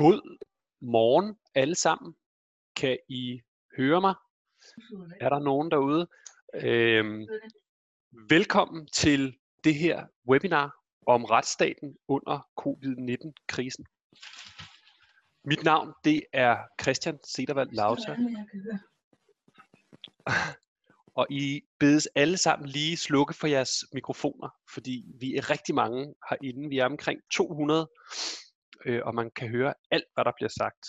God morgen alle sammen. Kan I høre mig? Er der nogen derude? Øhm, velkommen til det her webinar om retsstaten under covid-19-krisen. Mit navn det er Christian Sedervald Lauter. Og I bedes alle sammen lige slukke for jeres mikrofoner, fordi vi er rigtig mange herinde. Vi er omkring 200, øh, og man kan høre alt, hvad der bliver sagt.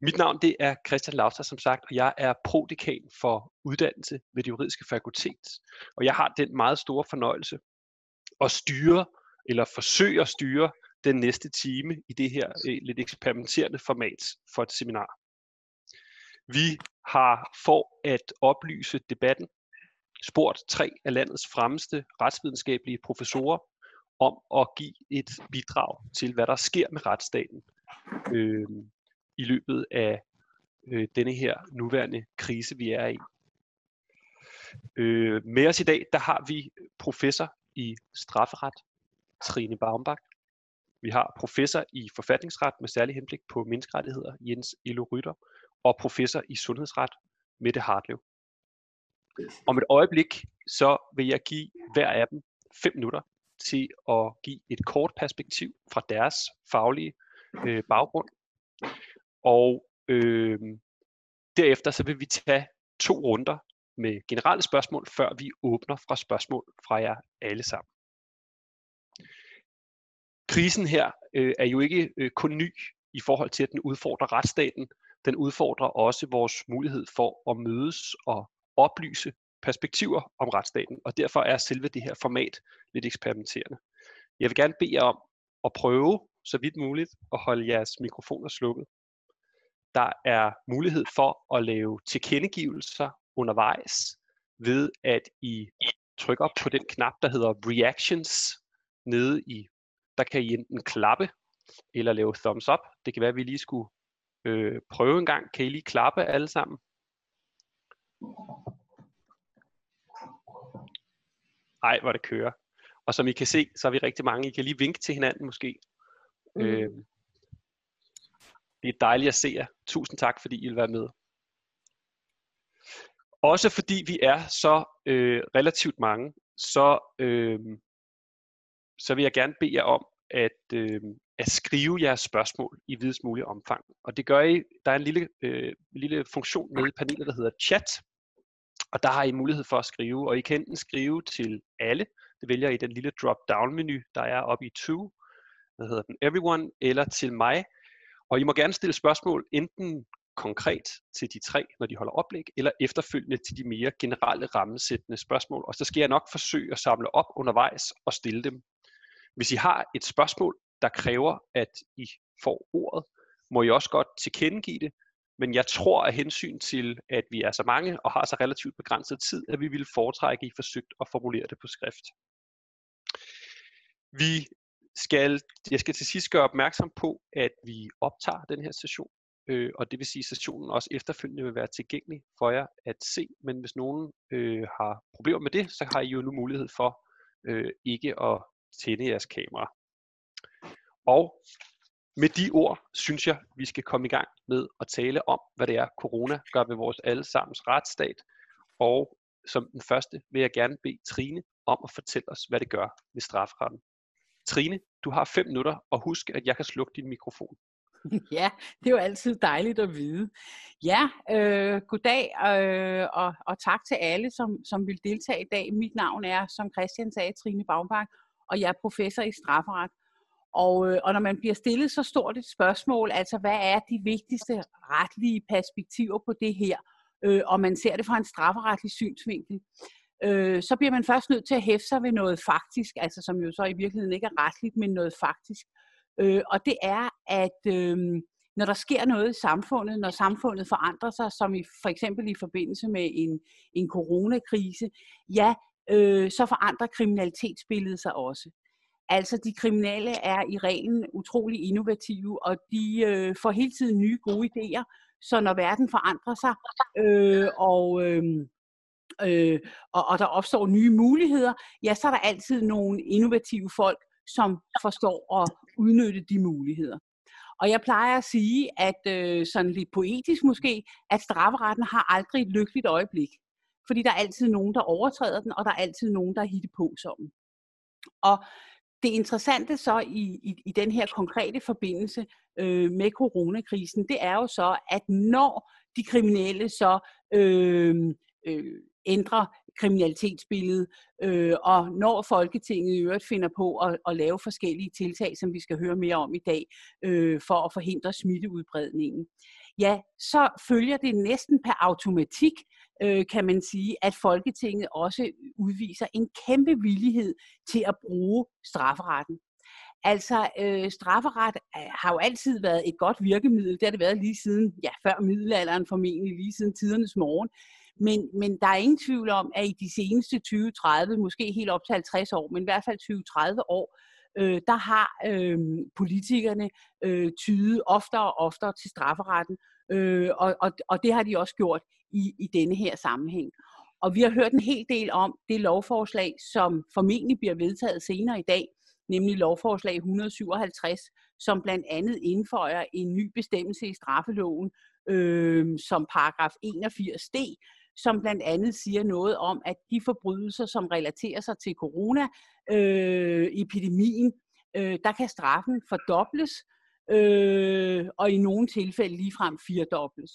Mit navn det er Christian Lauster, som sagt, og jeg er prodekan for uddannelse ved det juridiske fakultet. Og jeg har den meget store fornøjelse at styre, eller forsøge at styre, den næste time i det her øh, lidt eksperimenterende format for et seminar. Vi har for at oplyse debatten spurgt tre af landets fremmeste retsvidenskabelige professorer om at give et bidrag til, hvad der sker med retsstaten øh, i løbet af øh, denne her nuværende krise, vi er i. Øh, med os i dag, der har vi professor i strafferet, Trine Baumbach. Vi har professor i forfatningsret med særlig henblik på menneskerettigheder, Jens Elo Rytter, og professor i sundhedsret, Mette Hartlev. Om et øjeblik, så vil jeg give hver af dem fem minutter til at give et kort perspektiv fra deres faglige øh, baggrund. Og øh, derefter så vil vi tage to runder med generelle spørgsmål, før vi åbner fra spørgsmål fra jer alle sammen. Krisen her øh, er jo ikke øh, kun ny i forhold til, at den udfordrer retsstaten. Den udfordrer også vores mulighed for at mødes og oplyse perspektiver om retsstaten, og derfor er selve det her format lidt eksperimenterende. Jeg vil gerne bede jer om at prøve, så vidt muligt, at holde jeres mikrofoner slukket. Der er mulighed for at lave tilkendegivelser undervejs, ved at I trykker på den knap, der hedder Reactions, nede i, der kan I enten klappe, eller lave thumbs up. Det kan være, at vi lige skulle øh, prøve en gang. Kan I lige klappe alle sammen? Ej, hvor det kører. Og som I kan se, så er vi rigtig mange. I kan lige vinke til hinanden måske. Mm. Øh, det er dejligt at se jer. Tusind tak, fordi I vil være med. Også fordi vi er så øh, relativt mange, så, øh, så vil jeg gerne bede jer om at, øh, at skrive jeres spørgsmål i videst mulig omfang. Og det gør I, der er en lille, øh, lille funktion nede i panelet, der hedder chat, og der har I mulighed for at skrive, og I kan enten skrive til alle, det vælger I den lille drop-down menu, der er oppe i to, der hedder den everyone, eller til mig, og I må gerne stille spørgsmål enten konkret til de tre, når de holder oplæg, eller efterfølgende til de mere generelle rammesættende spørgsmål. Og så skal jeg nok forsøge at samle op undervejs og stille dem. Hvis I har et spørgsmål, der kræver, at I får ordet, må I også godt tilkendegive det, men jeg tror af hensyn til, at vi er så mange og har så relativt begrænset tid, at vi vil foretrække, at I forsøgt at formulere det på skrift. Vi skal, jeg skal til sidst gøre opmærksom på, at vi optager den her session, øh, og det vil sige, at sessionen også efterfølgende vil være tilgængelig for jer at se, men hvis nogen øh, har problemer med det, så har I jo nu mulighed for øh, ikke at tænde jeres kamera. Og med de ord synes jeg, vi skal komme i gang med at tale om, hvad det er, corona gør ved vores allesammens retsstat. Og som den første vil jeg gerne bede Trine om at fortælle os, hvad det gør ved strafretten. Trine, du har fem minutter, og husk, at jeg kan slukke din mikrofon. Ja, det er jo altid dejligt at vide. Ja, øh, goddag øh, og, og tak til alle, som, som vil deltage i dag. Mit navn er, som Christian sagde, Trine Baumbach, og jeg er professor i strafferet. Og, øh, og når man bliver stillet så stort et spørgsmål, altså hvad er de vigtigste retlige perspektiver på det her, øh, og man ser det fra en strafferetlig synsvinkel, øh, så bliver man først nødt til at hæfte sig ved noget faktisk, altså som jo så i virkeligheden ikke er retligt, men noget faktisk. Øh, og det er, at øh, når der sker noget i samfundet, når samfundet forandrer sig, som i, for eksempel i forbindelse med en, en coronakrise, ja, øh, så forandrer kriminalitetsbilledet sig også. Altså, de kriminelle er i reglen utrolig innovative, og de øh, får hele tiden nye gode idéer. Så når verden forandrer sig, øh, og, øh, øh, og, og der opstår nye muligheder, ja, så er der altid nogle innovative folk, som forstår at udnytte de muligheder. Og jeg plejer at sige, at øh, sådan lidt poetisk måske, at strafferetten har aldrig et lykkeligt øjeblik. Fordi der er altid nogen, der overtræder den, og der er altid nogen, der er på som. Og det interessante så i, i, i den her konkrete forbindelse øh, med coronakrisen, det er jo så, at når de kriminelle så øh, øh, ændrer kriminalitetsbilledet, øh, og når Folketinget i øvrigt finder på at, at lave forskellige tiltag, som vi skal høre mere om i dag, øh, for at forhindre smitteudbredningen, ja, så følger det næsten per automatik, øh, kan man sige, at Folketinget også udviser en kæmpe villighed til at bruge strafferetten. Altså, øh, strafferet øh, har jo altid været et godt virkemiddel. Det har det været lige siden, ja, før middelalderen formentlig, lige siden tidernes morgen. Men, men der er ingen tvivl om, at i de seneste 20-30, måske helt op til 50 år, men i hvert fald 20-30 år, øh, der har øh, politikerne øh, tydet oftere og oftere til strafferetten, øh, og, og, og det har de også gjort i, i denne her sammenhæng. Og vi har hørt en hel del om det lovforslag, som formentlig bliver vedtaget senere i dag, nemlig lovforslag 157, som blandt andet indføjer en ny bestemmelse i straffeloven, øh, som paragraf 81d, som blandt andet siger noget om, at de forbrydelser, som relaterer sig til corona-epidemien, øh, øh, der kan straffen fordobles, øh, og i nogle tilfælde ligefrem firedobles.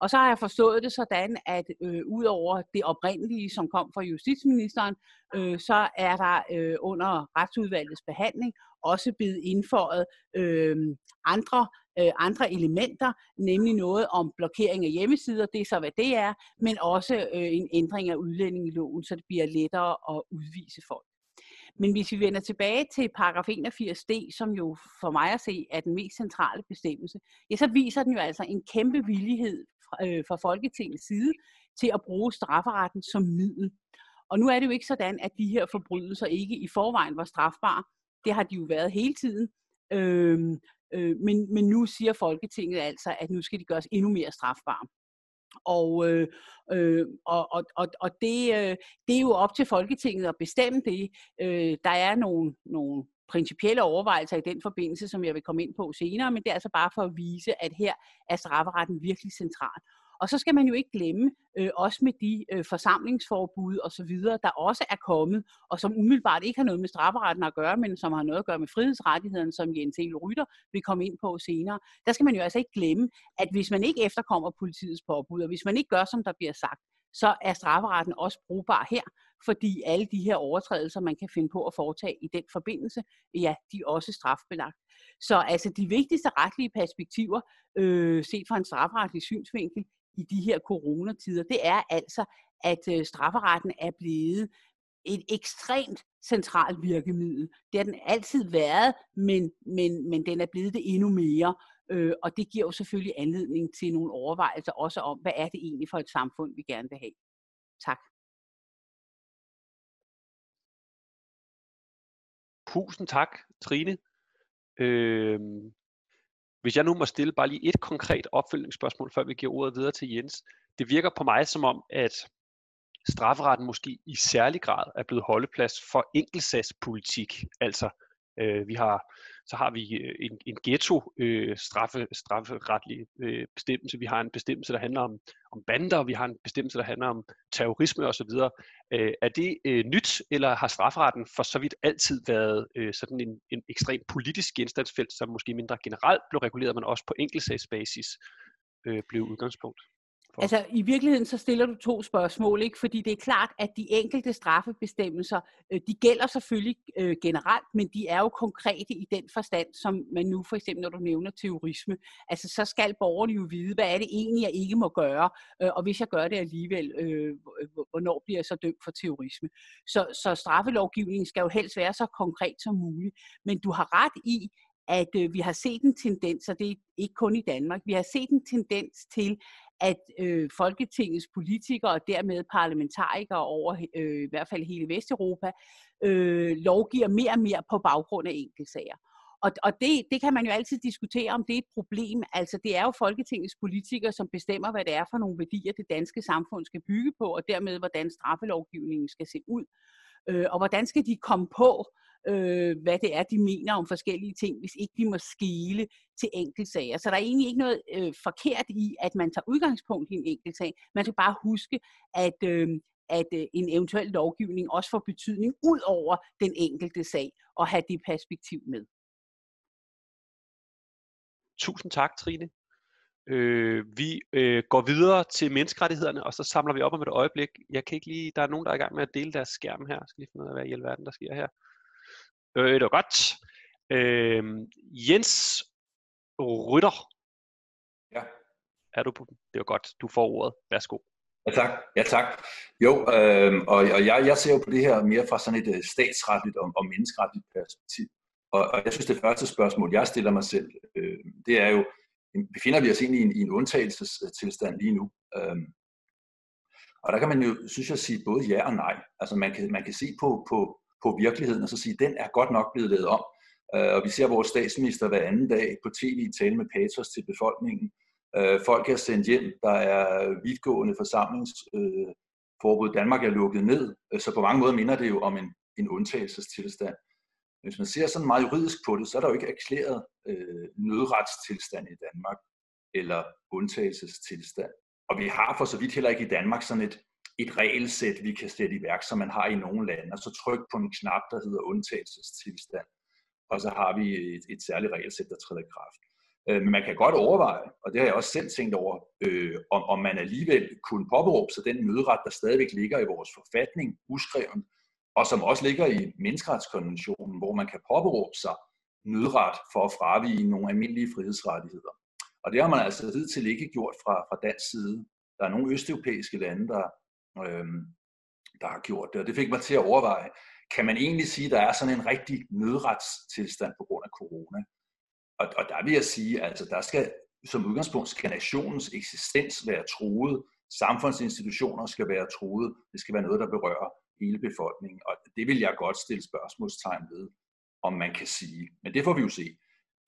Og så har jeg forstået det sådan, at øh, ud over det oprindelige, som kom fra justitsministeren, øh, så er der øh, under retsudvalgets behandling også blevet indføjet øh, andre øh, andre elementer, nemlig noget om blokering af hjemmesider, det er så hvad det er, men også øh, en ændring af udlændingeloven, så det bliver lettere at udvise folk. Men hvis vi vender tilbage til paragraf 81d, som jo for mig at se er den mest centrale bestemmelse, ja, så viser den jo altså en kæmpe villighed fra, øh, fra Folketingets side til at bruge strafferetten som middel. Og nu er det jo ikke sådan, at de her forbrydelser ikke i forvejen var strafbare. Det har de jo været hele tiden. Øhm, øh, men, men nu siger Folketinget altså, at nu skal de gøres endnu mere strafbare. Og, øh, øh, og, og, og, og det, øh, det er jo op til Folketinget at bestemme det. Øh, der er nogle, nogle principielle overvejelser i den forbindelse, som jeg vil komme ind på senere, men det er altså bare for at vise, at her er strafferetten virkelig central. Og så skal man jo ikke glemme, øh, også med de øh, forsamlingsforbud og så videre, der også er kommet, og som umiddelbart ikke har noget med strafferetten at gøre, men som har noget at gøre med frihedsrettighederne, som Jens Engel Rytter vil komme ind på senere. Der skal man jo altså ikke glemme, at hvis man ikke efterkommer politiets påbud, og hvis man ikke gør, som der bliver sagt, så er strafferetten også brugbar her, fordi alle de her overtrædelser, man kan finde på at foretage i den forbindelse, ja, de er også strafbelagt. Så altså de vigtigste retlige perspektiver, øh, set fra en strafferetlig synsvinkel, i de her coronatider, det er altså, at øh, strafferetten er blevet et ekstremt centralt virkemiddel. Det har den altid været, men, men, men den er blevet det endnu mere. Øh, og det giver jo selvfølgelig anledning til nogle overvejelser også om, hvad er det egentlig for et samfund, vi gerne vil have. Tak. Tusind tak, Trine. Øh, hvis jeg nu må stille bare lige et konkret opfølgningsspørgsmål, før vi giver ordet videre til Jens. Det virker på mig som om, at strafferetten måske i særlig grad er blevet holdeplads for enkeltsagspolitik. Altså, øh, vi har så har vi øh, en, en ghetto øh, straffe, strafferetlig øh, bestemmelse, vi har en bestemmelse, der handler om, om bander, vi har en bestemmelse, der handler om terrorisme osv. Øh, er det øh, nyt, eller har strafferetten for så vidt altid været øh, sådan en, en ekstrem politisk genstandsfelt, som måske mindre generelt blev reguleret, men også på enkeltsagsbasis øh, blev udgangspunkt? For? Altså i virkeligheden så stiller du to spørgsmål, ikke? fordi det er klart, at de enkelte straffebestemmelser, øh, de gælder selvfølgelig øh, generelt, men de er jo konkrete i den forstand, som man nu for eksempel, når du nævner terrorisme, altså så skal borgerne jo vide, hvad er det egentlig, jeg ikke må gøre, øh, og hvis jeg gør det alligevel, øh, øh hvornår bliver jeg så dømt for terrorisme. Så, så straffelovgivningen skal jo helst være så konkret som muligt, men du har ret i, at øh, vi har set en tendens, og det er ikke kun i Danmark, vi har set en tendens til, at øh, Folketingets politikere og dermed parlamentarikere over øh, i hvert fald hele Vesteuropa øh, lovgiver mere og mere på baggrund af enkeltsager. Og, og det, det kan man jo altid diskutere, om det er et problem. Altså det er jo Folketingets politikere, som bestemmer, hvad det er for nogle værdier, det danske samfund skal bygge på, og dermed hvordan straffelovgivningen skal se ud. Øh, og hvordan skal de komme på, øh, hvad det er, de mener om forskellige ting, hvis ikke vi må skile til enkeltsager. Så der er egentlig ikke noget øh, forkert i, at man tager udgangspunkt i en enkeltsag. Man skal bare huske, at, øh, at øh, en eventuel lovgivning også får betydning ud over den enkelte sag, og have det perspektiv med. Tusind tak, Trine. Øh, vi øh, går videre til menneskerettighederne, og så samler vi op om et øjeblik. Jeg kan ikke lige, der er nogen, der er i gang med at dele deres skærm her. Jeg skal lige finde ud af, hvad i alverden der sker her. Øh, det var godt. Øh, Jens Rytter. Ja. Er du på? Det var godt. Du får ordet. Værsgo. Ja tak. Ja, tak. Jo, øh, og, og jeg, jeg ser jo på det her mere fra sådan et uh, statsretligt og, og menneskeretligt perspektiv. Og, og jeg synes, det første spørgsmål, jeg stiller mig selv, øh, det er jo, befinder vi os egentlig i en, i en undtagelsestilstand lige nu? Øh, og der kan man jo, synes jeg, sige både ja og nej. Altså man kan, man kan se på, på, på virkeligheden og så sige, den er godt nok blevet lavet om. Øh, og vi ser vores statsminister hver anden dag på tv tale med patos til befolkningen. Øh, folk er sendt hjem, der er vidtgående forsamlingsforbud. Øh, Danmark er lukket ned, så på mange måder minder det jo om en, en undtagelsestilstand. Hvis man ser sådan meget juridisk på det, så er der jo ikke erklæret øh, nødretstilstand i Danmark, eller undtagelsestilstand. Og vi har for så vidt heller ikke i Danmark sådan et, et regelsæt, vi kan sætte i værk, som man har i nogle lande, og så tryk på en knap, der hedder undtagelsestilstand, og så har vi et, et særligt regelsæt, der træder i kraft. Øh, men man kan godt overveje, og det har jeg også selv tænkt over, øh, om, om man alligevel kunne påberåbe sig den møderet, der stadigvæk ligger i vores forfatning, uskreven, og som også ligger i menneskeretskonventionen, hvor man kan påberåbe sig nødret for at fravige nogle almindelige frihedsrettigheder. Og det har man altså hidtil ikke gjort fra, fra dansk side. Der er nogle østeuropæiske lande, der, øhm, der har gjort det, og det fik mig til at overveje, kan man egentlig sige, at der er sådan en rigtig nødretstilstand på grund af corona? Og, og der vil jeg sige, altså der skal som udgangspunkt skal nationens eksistens være truet, samfundsinstitutioner skal være truet, det skal være noget, der berører hele befolkningen, og det vil jeg godt stille spørgsmålstegn ved, om man kan sige. Men det får vi jo se.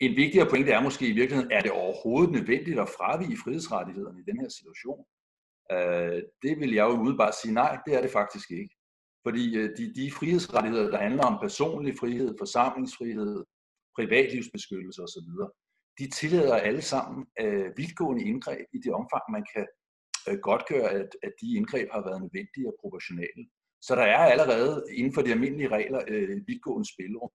En vigtigere pointe er måske i virkeligheden, er det overhovedet nødvendigt at fravige frihedsrettighederne i den her situation? Øh, det vil jeg jo udebart sige, nej, det er det faktisk ikke. Fordi øh, de, de frihedsrettigheder, der handler om personlig frihed, forsamlingsfrihed, privatlivsbeskyttelse osv., de tillader alle sammen øh, vidtgående indgreb i det omfang, man kan øh, godtgøre, at, at de indgreb har været nødvendige og proportionale. Så der er allerede inden for de almindelige regler øh, vidtgående spilrum.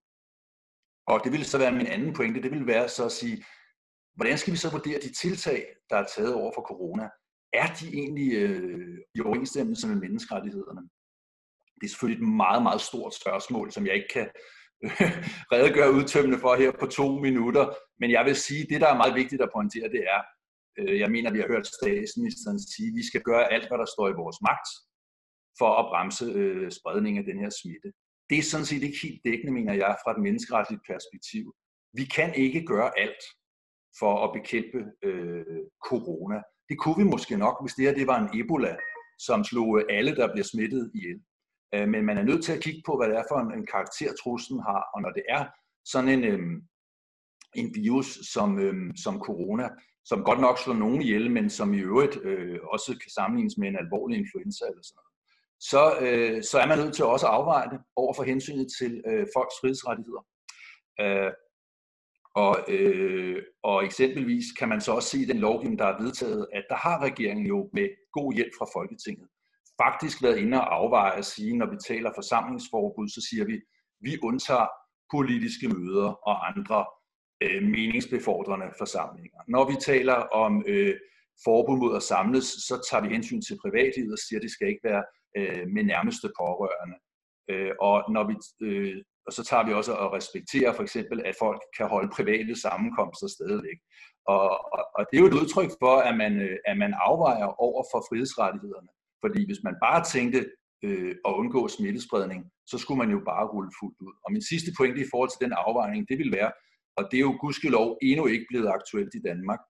Og det vil så være min anden pointe, det vil være så at sige, hvordan skal vi så vurdere de tiltag, der er taget over for corona? Er de egentlig øh, i overensstemmelse med menneskerettighederne? Det er selvfølgelig et meget, meget stort spørgsmål, som jeg ikke kan øh, redegøre udtømmende for her på to minutter. Men jeg vil sige, det der er meget vigtigt at pointere, det er, øh, jeg mener, vi har hørt statsministeren sige, at vi skal gøre alt, hvad der står i vores magt for at bremse øh, spredningen af den her smitte. Det er sådan set ikke helt dækkende, mener jeg, fra et menneskeretligt perspektiv. Vi kan ikke gøre alt for at bekæmpe øh, corona. Det kunne vi måske nok, hvis det her det var en Ebola, som slog øh, alle, der bliver smittet ihjel. Øh, men man er nødt til at kigge på, hvad det er for en, en karakter, truslen har. Og når det er sådan en, øh, en virus som, som corona, som godt nok slår nogen ihjel, men som i øvrigt øh, også kan sammenlignes med en alvorlig influenza eller sådan noget, så, øh, så er man nødt til også at afveje det over for hensynet til øh, folks frihedsrettigheder. Øh, og, øh, og eksempelvis kan man så også se i den lovgivning, der er vedtaget, at der har regeringen jo med god hjælp fra Folketinget faktisk været inde og afveje at sige, når vi taler forsamlingsforbud, så siger vi, vi undtager politiske møder og andre øh, meningsbefordrende forsamlinger. Når vi taler om øh, forbud mod at samles, så tager vi hensyn til privatlivet og siger, at det skal ikke være øh, med nærmeste pårørende. Øh, og, når vi, øh, og så tager vi også at respektere for eksempel, at folk kan holde private sammenkomster stadigvæk. Og, og, og det er jo et udtryk for, at man, øh, at man afvejer over for frihedsrettighederne. Fordi hvis man bare tænkte øh, at undgå smittespredning, så skulle man jo bare rulle fuldt ud. Og min sidste pointe i forhold til den afvejning, det vil være, og det er jo gudskelov endnu ikke blevet aktuelt i Danmark,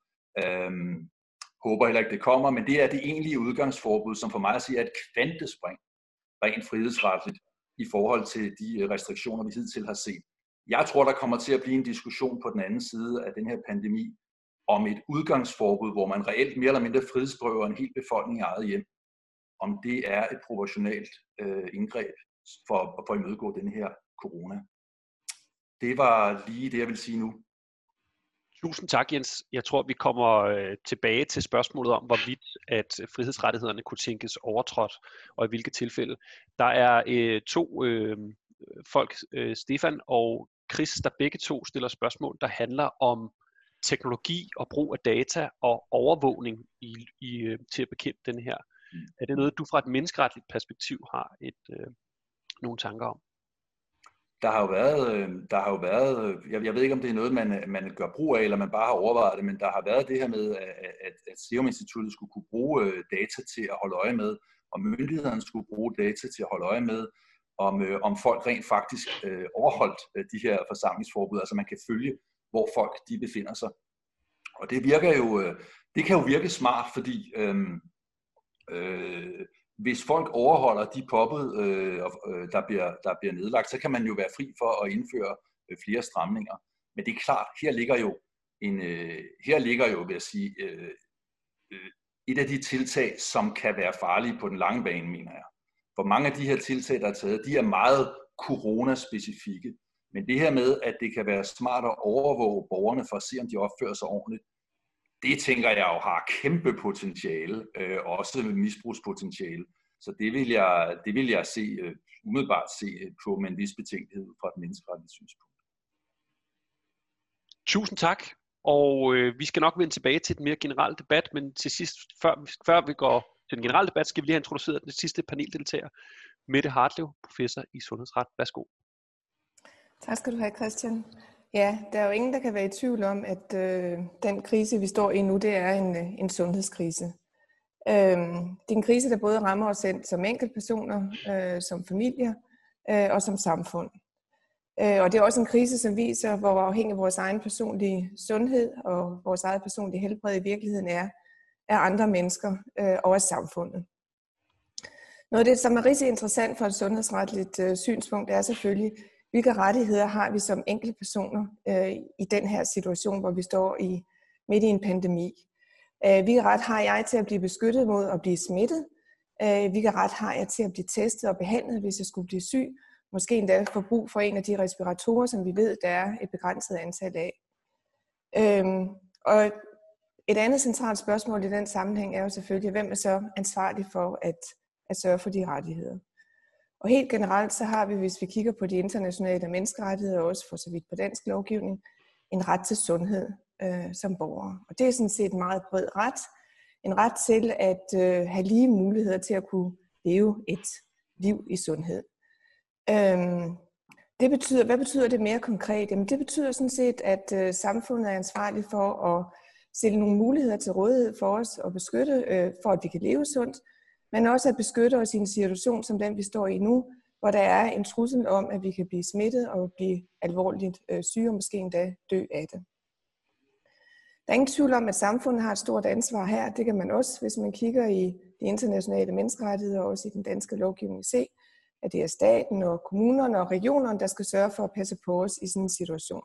øhm, håber heller ikke, det kommer, men det er det egentlige udgangsforbud, som for mig at sige er et kvantespring, rent frihedsretligt, i forhold til de øh, restriktioner, vi hidtil har set. Jeg tror, der kommer til at blive en diskussion på den anden side af den her pandemi, om et udgangsforbud, hvor man reelt mere eller mindre frihedsberøver en hel befolkning i eget hjem, om det er et proportionalt øh, indgreb for, for at imødegå den her corona. det var lige det, jeg vil sige nu. Tusind tak, Jens. Jeg tror, vi kommer øh, tilbage til spørgsmålet om, hvorvidt at frihedsrettighederne kunne tænkes overtrådt, og i hvilke tilfælde. Der er øh, to øh, folk, øh, Stefan og Chris, der begge to stiller spørgsmål, der handler om teknologi og brug af data og overvågning i, i, øh, til at bekæmpe den her. Mm. Er det noget, du fra et menneskeretligt perspektiv har et, øh, nogle tanker om? Der har jo været, øh, der har jo været øh, jeg, jeg ved ikke om det er noget, man, man gør brug af, eller man bare har overvejet det, men der har været det her med, at, at Serum Instituttet skulle kunne bruge øh, data til at holde øje med, og myndighederne skulle bruge data til at holde øje med, om, øh, om folk rent faktisk øh, overholdt øh, de her forsamlingsforbud, altså man kan følge, hvor folk de befinder sig. Og det virker jo, øh, det kan jo virke smart, fordi øhm, øh, øh, hvis folk overholder de påbud, øh, øh, der, bliver, der bliver nedlagt, så kan man jo være fri for at indføre øh, flere stramninger. Men det er klart, her ligger jo en, øh, her ligger jo, vil jeg sige, øh, øh, et af de tiltag, som kan være farlige på den lange bane, mener jeg. For mange af de her tiltag, der er taget, de er meget coronaspecifikke. Men det her med, at det kan være smart at overvåge borgerne for at se, om de opfører sig ordentligt, det tænker jeg jo har kæmpe potentiale, øh, også misbrugspotentiale. Så det vil jeg, det vil jeg se, øh, umiddelbart se øh, på med en vis betænkelighed fra et menneskerettigt synspunkt. Tusind tak. Og øh, vi skal nok vende tilbage til den mere generelle debat, men til sidst, før, før vi går til den generelle debat, skal vi lige have introduceret den sidste paneldeltager, Mette Hartlev, professor i sundhedsret. Værsgo. Tak skal du have, Christian. Ja, der er jo ingen, der kan være i tvivl om, at øh, den krise, vi står i nu, det er en, øh, en sundhedskrise. Øhm, det er en krise, der både rammer os selv som enkeltpersoner, øh, som familier øh, og som samfund. Øh, og det er også en krise, som viser, hvor afhængig vores egen personlige sundhed og vores eget personlige helbred i virkeligheden er af andre mennesker øh, og af samfundet. Noget af det, som er rigtig interessant for et sundhedsretligt øh, synspunkt, er selvfølgelig, hvilke rettigheder har vi som enkelte personer øh, i den her situation, hvor vi står i midt i en pandemi. Øh, hvilke ret har jeg til at blive beskyttet mod at blive smittet? Øh, hvilke ret har jeg til at blive testet og behandlet, hvis jeg skulle blive syg? Måske endda få brug for en af de respiratorer, som vi ved, der er et begrænset antal af. Øh, og et andet centralt spørgsmål i den sammenhæng er jo selvfølgelig, hvem er så ansvarlig for at, at sørge for de rettigheder? Og helt generelt så har vi, hvis vi kigger på de internationale menneskerettigheder, og også for så vidt på dansk lovgivning, en ret til sundhed øh, som borgere. Og det er sådan set en meget bred ret. En ret til at øh, have lige muligheder til at kunne leve et liv i sundhed. Øhm, det betyder, hvad betyder det mere konkret? Jamen det betyder sådan set, at øh, samfundet er ansvarligt for at stille nogle muligheder til rådighed for os og beskytte, øh, for at vi kan leve sundt, men også at beskytte os i en situation som den, vi står i nu, hvor der er en trussel om, at vi kan blive smittet og blive alvorligt øh, syge og måske endda dø af det. Der er ingen tvivl om, at samfundet har et stort ansvar her. Det kan man også, hvis man kigger i de internationale menneskerettigheder og også i den danske lovgivning, se, at det er staten og kommunerne og regionerne, der skal sørge for at passe på os i sådan en situation.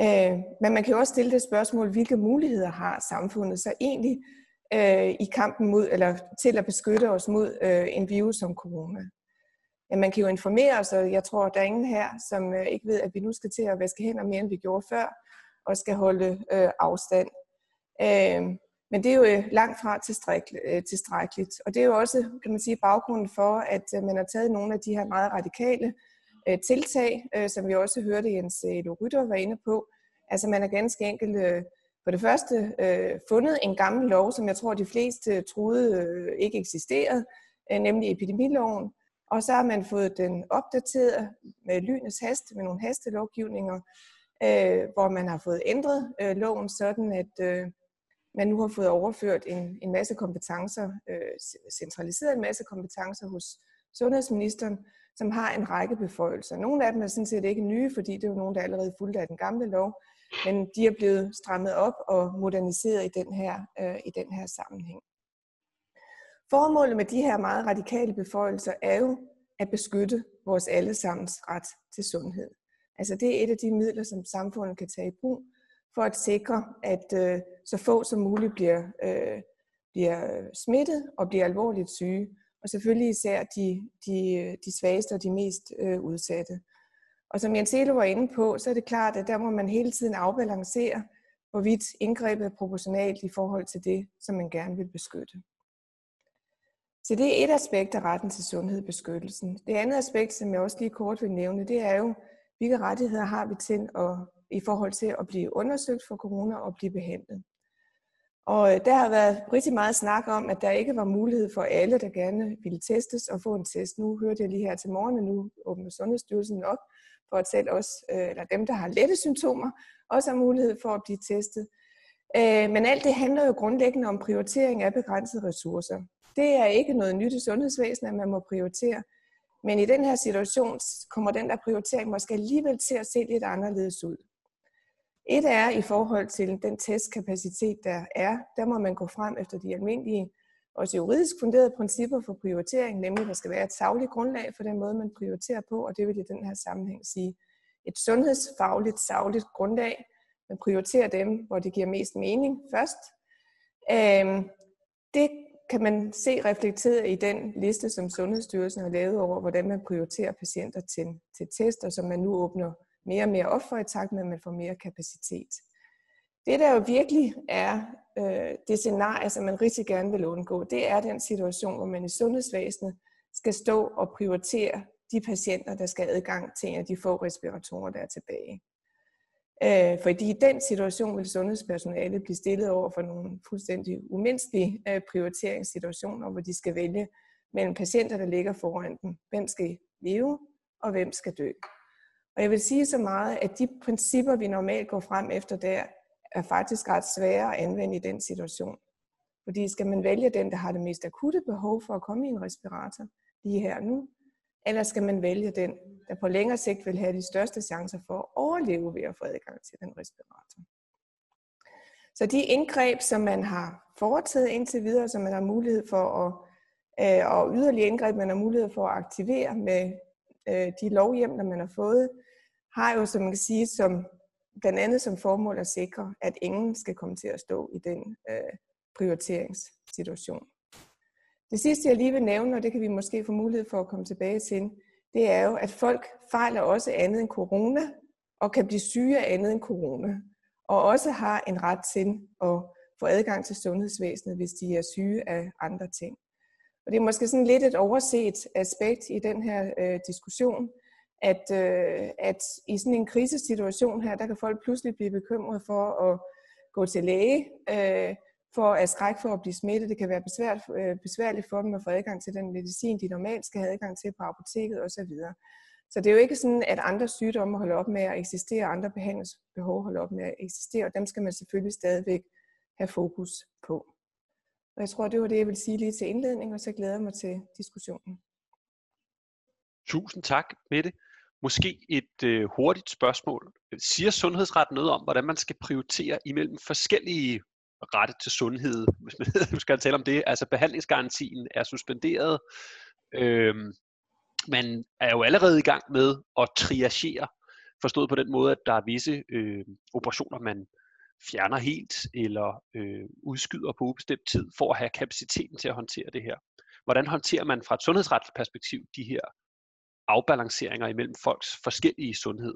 Øh, men man kan jo også stille det spørgsmål, hvilke muligheder har samfundet så egentlig øh, i kampen mod, eller til at beskytte os mod øh, en virus som corona. Ja, man kan jo informere os, og jeg tror, der er ingen her, som øh, ikke ved, at vi nu skal til at vaske hænder mere, end vi gjorde før, og skal holde øh, afstand. Øh, men det er jo øh, langt fra øh, tilstrækkeligt. Og det er jo også, kan man sige, baggrunden for, at øh, man har taget nogle af de her meget radikale øh, tiltag, øh, som vi også hørte Jens Elo Rytter var inde på. Altså man er ganske enkelt øh, for det første øh, fundet en gammel lov, som jeg tror, de fleste troede øh, ikke eksisterede, øh, nemlig epidemiloven. Og så har man fået den opdateret med lynets hast, med nogle hastelovgivninger, øh, hvor man har fået ændret øh, loven sådan, at øh, man nu har fået overført en, en masse kompetencer, øh, centraliseret en masse kompetencer hos sundhedsministeren, som har en række beføjelser. Nogle af dem er sådan set ikke nye, fordi det er jo nogen, der allerede fulgte af den gamle lov, men de er blevet strammet op og moderniseret i den her, øh, i den her sammenhæng. Formålet med de her meget radikale beføjelser er jo at beskytte vores allesammens ret til sundhed. Altså det er et af de midler, som samfundet kan tage i brug for at sikre, at øh, så få som muligt bliver, øh, bliver smittet og bliver alvorligt syge. Og selvfølgelig især de, de, de svageste og de mest øh, udsatte. Og som Jens Elo var inde på, så er det klart, at der må man hele tiden afbalancere, hvorvidt indgrebet er proportionalt i forhold til det, som man gerne vil beskytte. Så det er et aspekt af retten til sundhed beskyttelsen. Det andet aspekt, som jeg også lige kort vil nævne, det er jo, hvilke rettigheder har vi til at, i forhold til at blive undersøgt for corona og blive behandlet. Og øh, der har været rigtig meget snak om, at der ikke var mulighed for alle, der gerne ville testes og få en test. Nu hørte jeg lige her til morgen, at nu åbner Sundhedsstyrelsen op for at selv også, øh, eller dem, der har lette symptomer, også har mulighed for at blive testet. Øh, men alt det handler jo grundlæggende om prioritering af begrænsede ressourcer. Det er ikke noget nyt i sundhedsvæsenet, at man må prioritere. Men i den her situation kommer den der prioritering måske alligevel til at se lidt anderledes ud. Et er i forhold til den testkapacitet, der er. Der må man gå frem efter de almindelige, også juridisk funderede principper for prioritering, nemlig at der skal være et sagligt grundlag for den måde, man prioriterer på, og det vil i den her sammenhæng sige et sundhedsfagligt, sagligt grundlag. Man prioriterer dem, hvor det giver mest mening først. Øhm, det kan man se reflekteret i den liste, som Sundhedsstyrelsen har lavet over, hvordan man prioriterer patienter til, til tester, som man nu åbner mere og mere op for i takt med, at man får mere kapacitet. Det, der jo virkelig er øh, det scenarie, som man rigtig gerne vil undgå, det er den situation, hvor man i sundhedsvæsenet skal stå og prioritere de patienter, der skal have adgang til en af de få respiratorer, der er tilbage. Øh, fordi i den situation vil sundhedspersonale blive stillet over for nogle fuldstændig umenneskelige øh, prioriteringssituationer, hvor de skal vælge mellem patienter, der ligger foran dem. Hvem skal leve, og hvem skal dø? Og jeg vil sige så meget, at de principper, vi normalt går frem efter der, er faktisk ret svære at anvende i den situation. Fordi skal man vælge den, der har det mest akutte behov for at komme i en respirator lige her nu, eller skal man vælge den, der på længere sigt vil have de største chancer for at overleve ved at få adgang til den respirator. Så de indgreb, som man har foretaget indtil videre, som man har mulighed for at, øh, og yderligere indgreb, man har mulighed for at aktivere med øh, de lovhjemler, man har fået, har jo, som man kan sige, som, blandt andet som formål at sikre, at ingen skal komme til at stå i den øh, prioriteringssituation. Det sidste, jeg lige vil nævne, og det kan vi måske få mulighed for at komme tilbage til, det er jo, at folk fejler også andet end corona, og kan blive syge af andet end corona, og også har en ret til at få adgang til sundhedsvæsenet, hvis de er syge af andre ting. Og det er måske sådan lidt et overset aspekt i den her øh, diskussion, at, øh, at i sådan en krisesituation her, der kan folk pludselig blive bekymret for at gå til læge, øh, for at skrække for at blive smittet. Det kan være besvært, øh, besværligt for dem at få adgang til den medicin, de normalt skal have adgang til på apoteket osv. Så det er jo ikke sådan, at andre sygdomme holder op med at eksistere, andre behandlingsbehov holder op med at eksistere, og dem skal man selvfølgelig stadigvæk have fokus på. Og jeg tror, det var det, jeg ville sige lige til indledning, og så glæder jeg mig til diskussionen. Tusind tak, Mette. Måske et øh, hurtigt spørgsmål. Siger sundhedsret noget om, hvordan man skal prioritere imellem forskellige rette til sundhed, hvis man skal tale om det. Altså behandlingsgarantien er suspenderet. Øhm, man er jo allerede i gang med at triagere, forstået på den måde, at der er visse øh, operationer, man fjerner helt eller øh, udskyder på ubestemt tid, for at have kapaciteten til at håndtere det her. Hvordan håndterer man fra et sundhedsretligt perspektiv de her afbalanceringer imellem folks forskellige sundhed?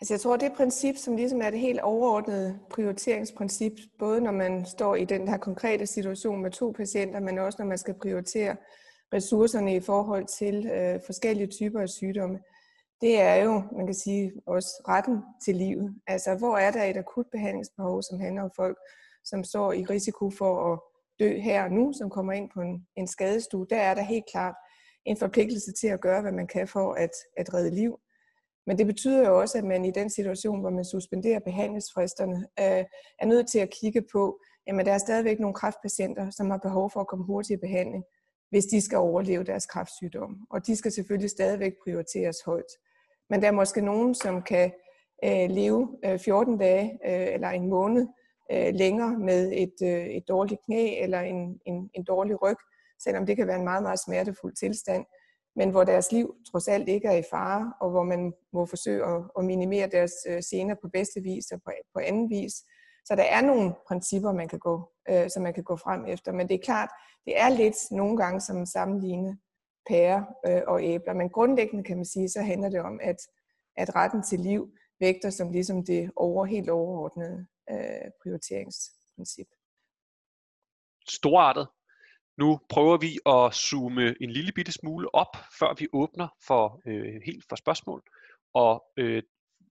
Altså jeg tror, det princip, som ligesom er det helt overordnede prioriteringsprincip, både når man står i den her konkrete situation med to patienter, men også når man skal prioritere ressourcerne i forhold til øh, forskellige typer af sygdomme, det er jo, man kan sige, også retten til livet. Altså, hvor er der et akut behandlingsbehov, som handler om folk, som står i risiko for at dø her og nu, som kommer ind på en, en skadestue, der er der helt klart en forpligtelse til at gøre, hvad man kan for at, at redde liv. Men det betyder jo også, at man i den situation, hvor man suspenderer behandlingsfristerne, øh, er nødt til at kigge på, at der er stadigvæk nogle kræftpatienter, som har behov for at komme hurtigt i behandling, hvis de skal overleve deres kræftsygdom. Og de skal selvfølgelig stadigvæk prioriteres højt. Men der er måske nogen, som kan øh, leve øh, 14 dage øh, eller en måned øh, længere med et, øh, et dårligt knæ eller en, en, en dårlig ryg, selvom det kan være en meget, meget smertefuld tilstand men hvor deres liv trods alt ikke er i fare, og hvor man må forsøge at, at minimere deres øh, scener på bedste vis og på, på anden vis. Så der er nogle principper, man kan gå, øh, som man kan gå frem efter, men det er klart, det er lidt nogle gange som sammenligne pærer øh, og æbler, men grundlæggende kan man sige, så handler det om, at at retten til liv vægter som ligesom det over, helt overordnede øh, prioriteringsprincip. Storartet. Nu prøver vi at zoome en lille bitte smule op, før vi åbner for øh, helt for spørgsmål. Og øh,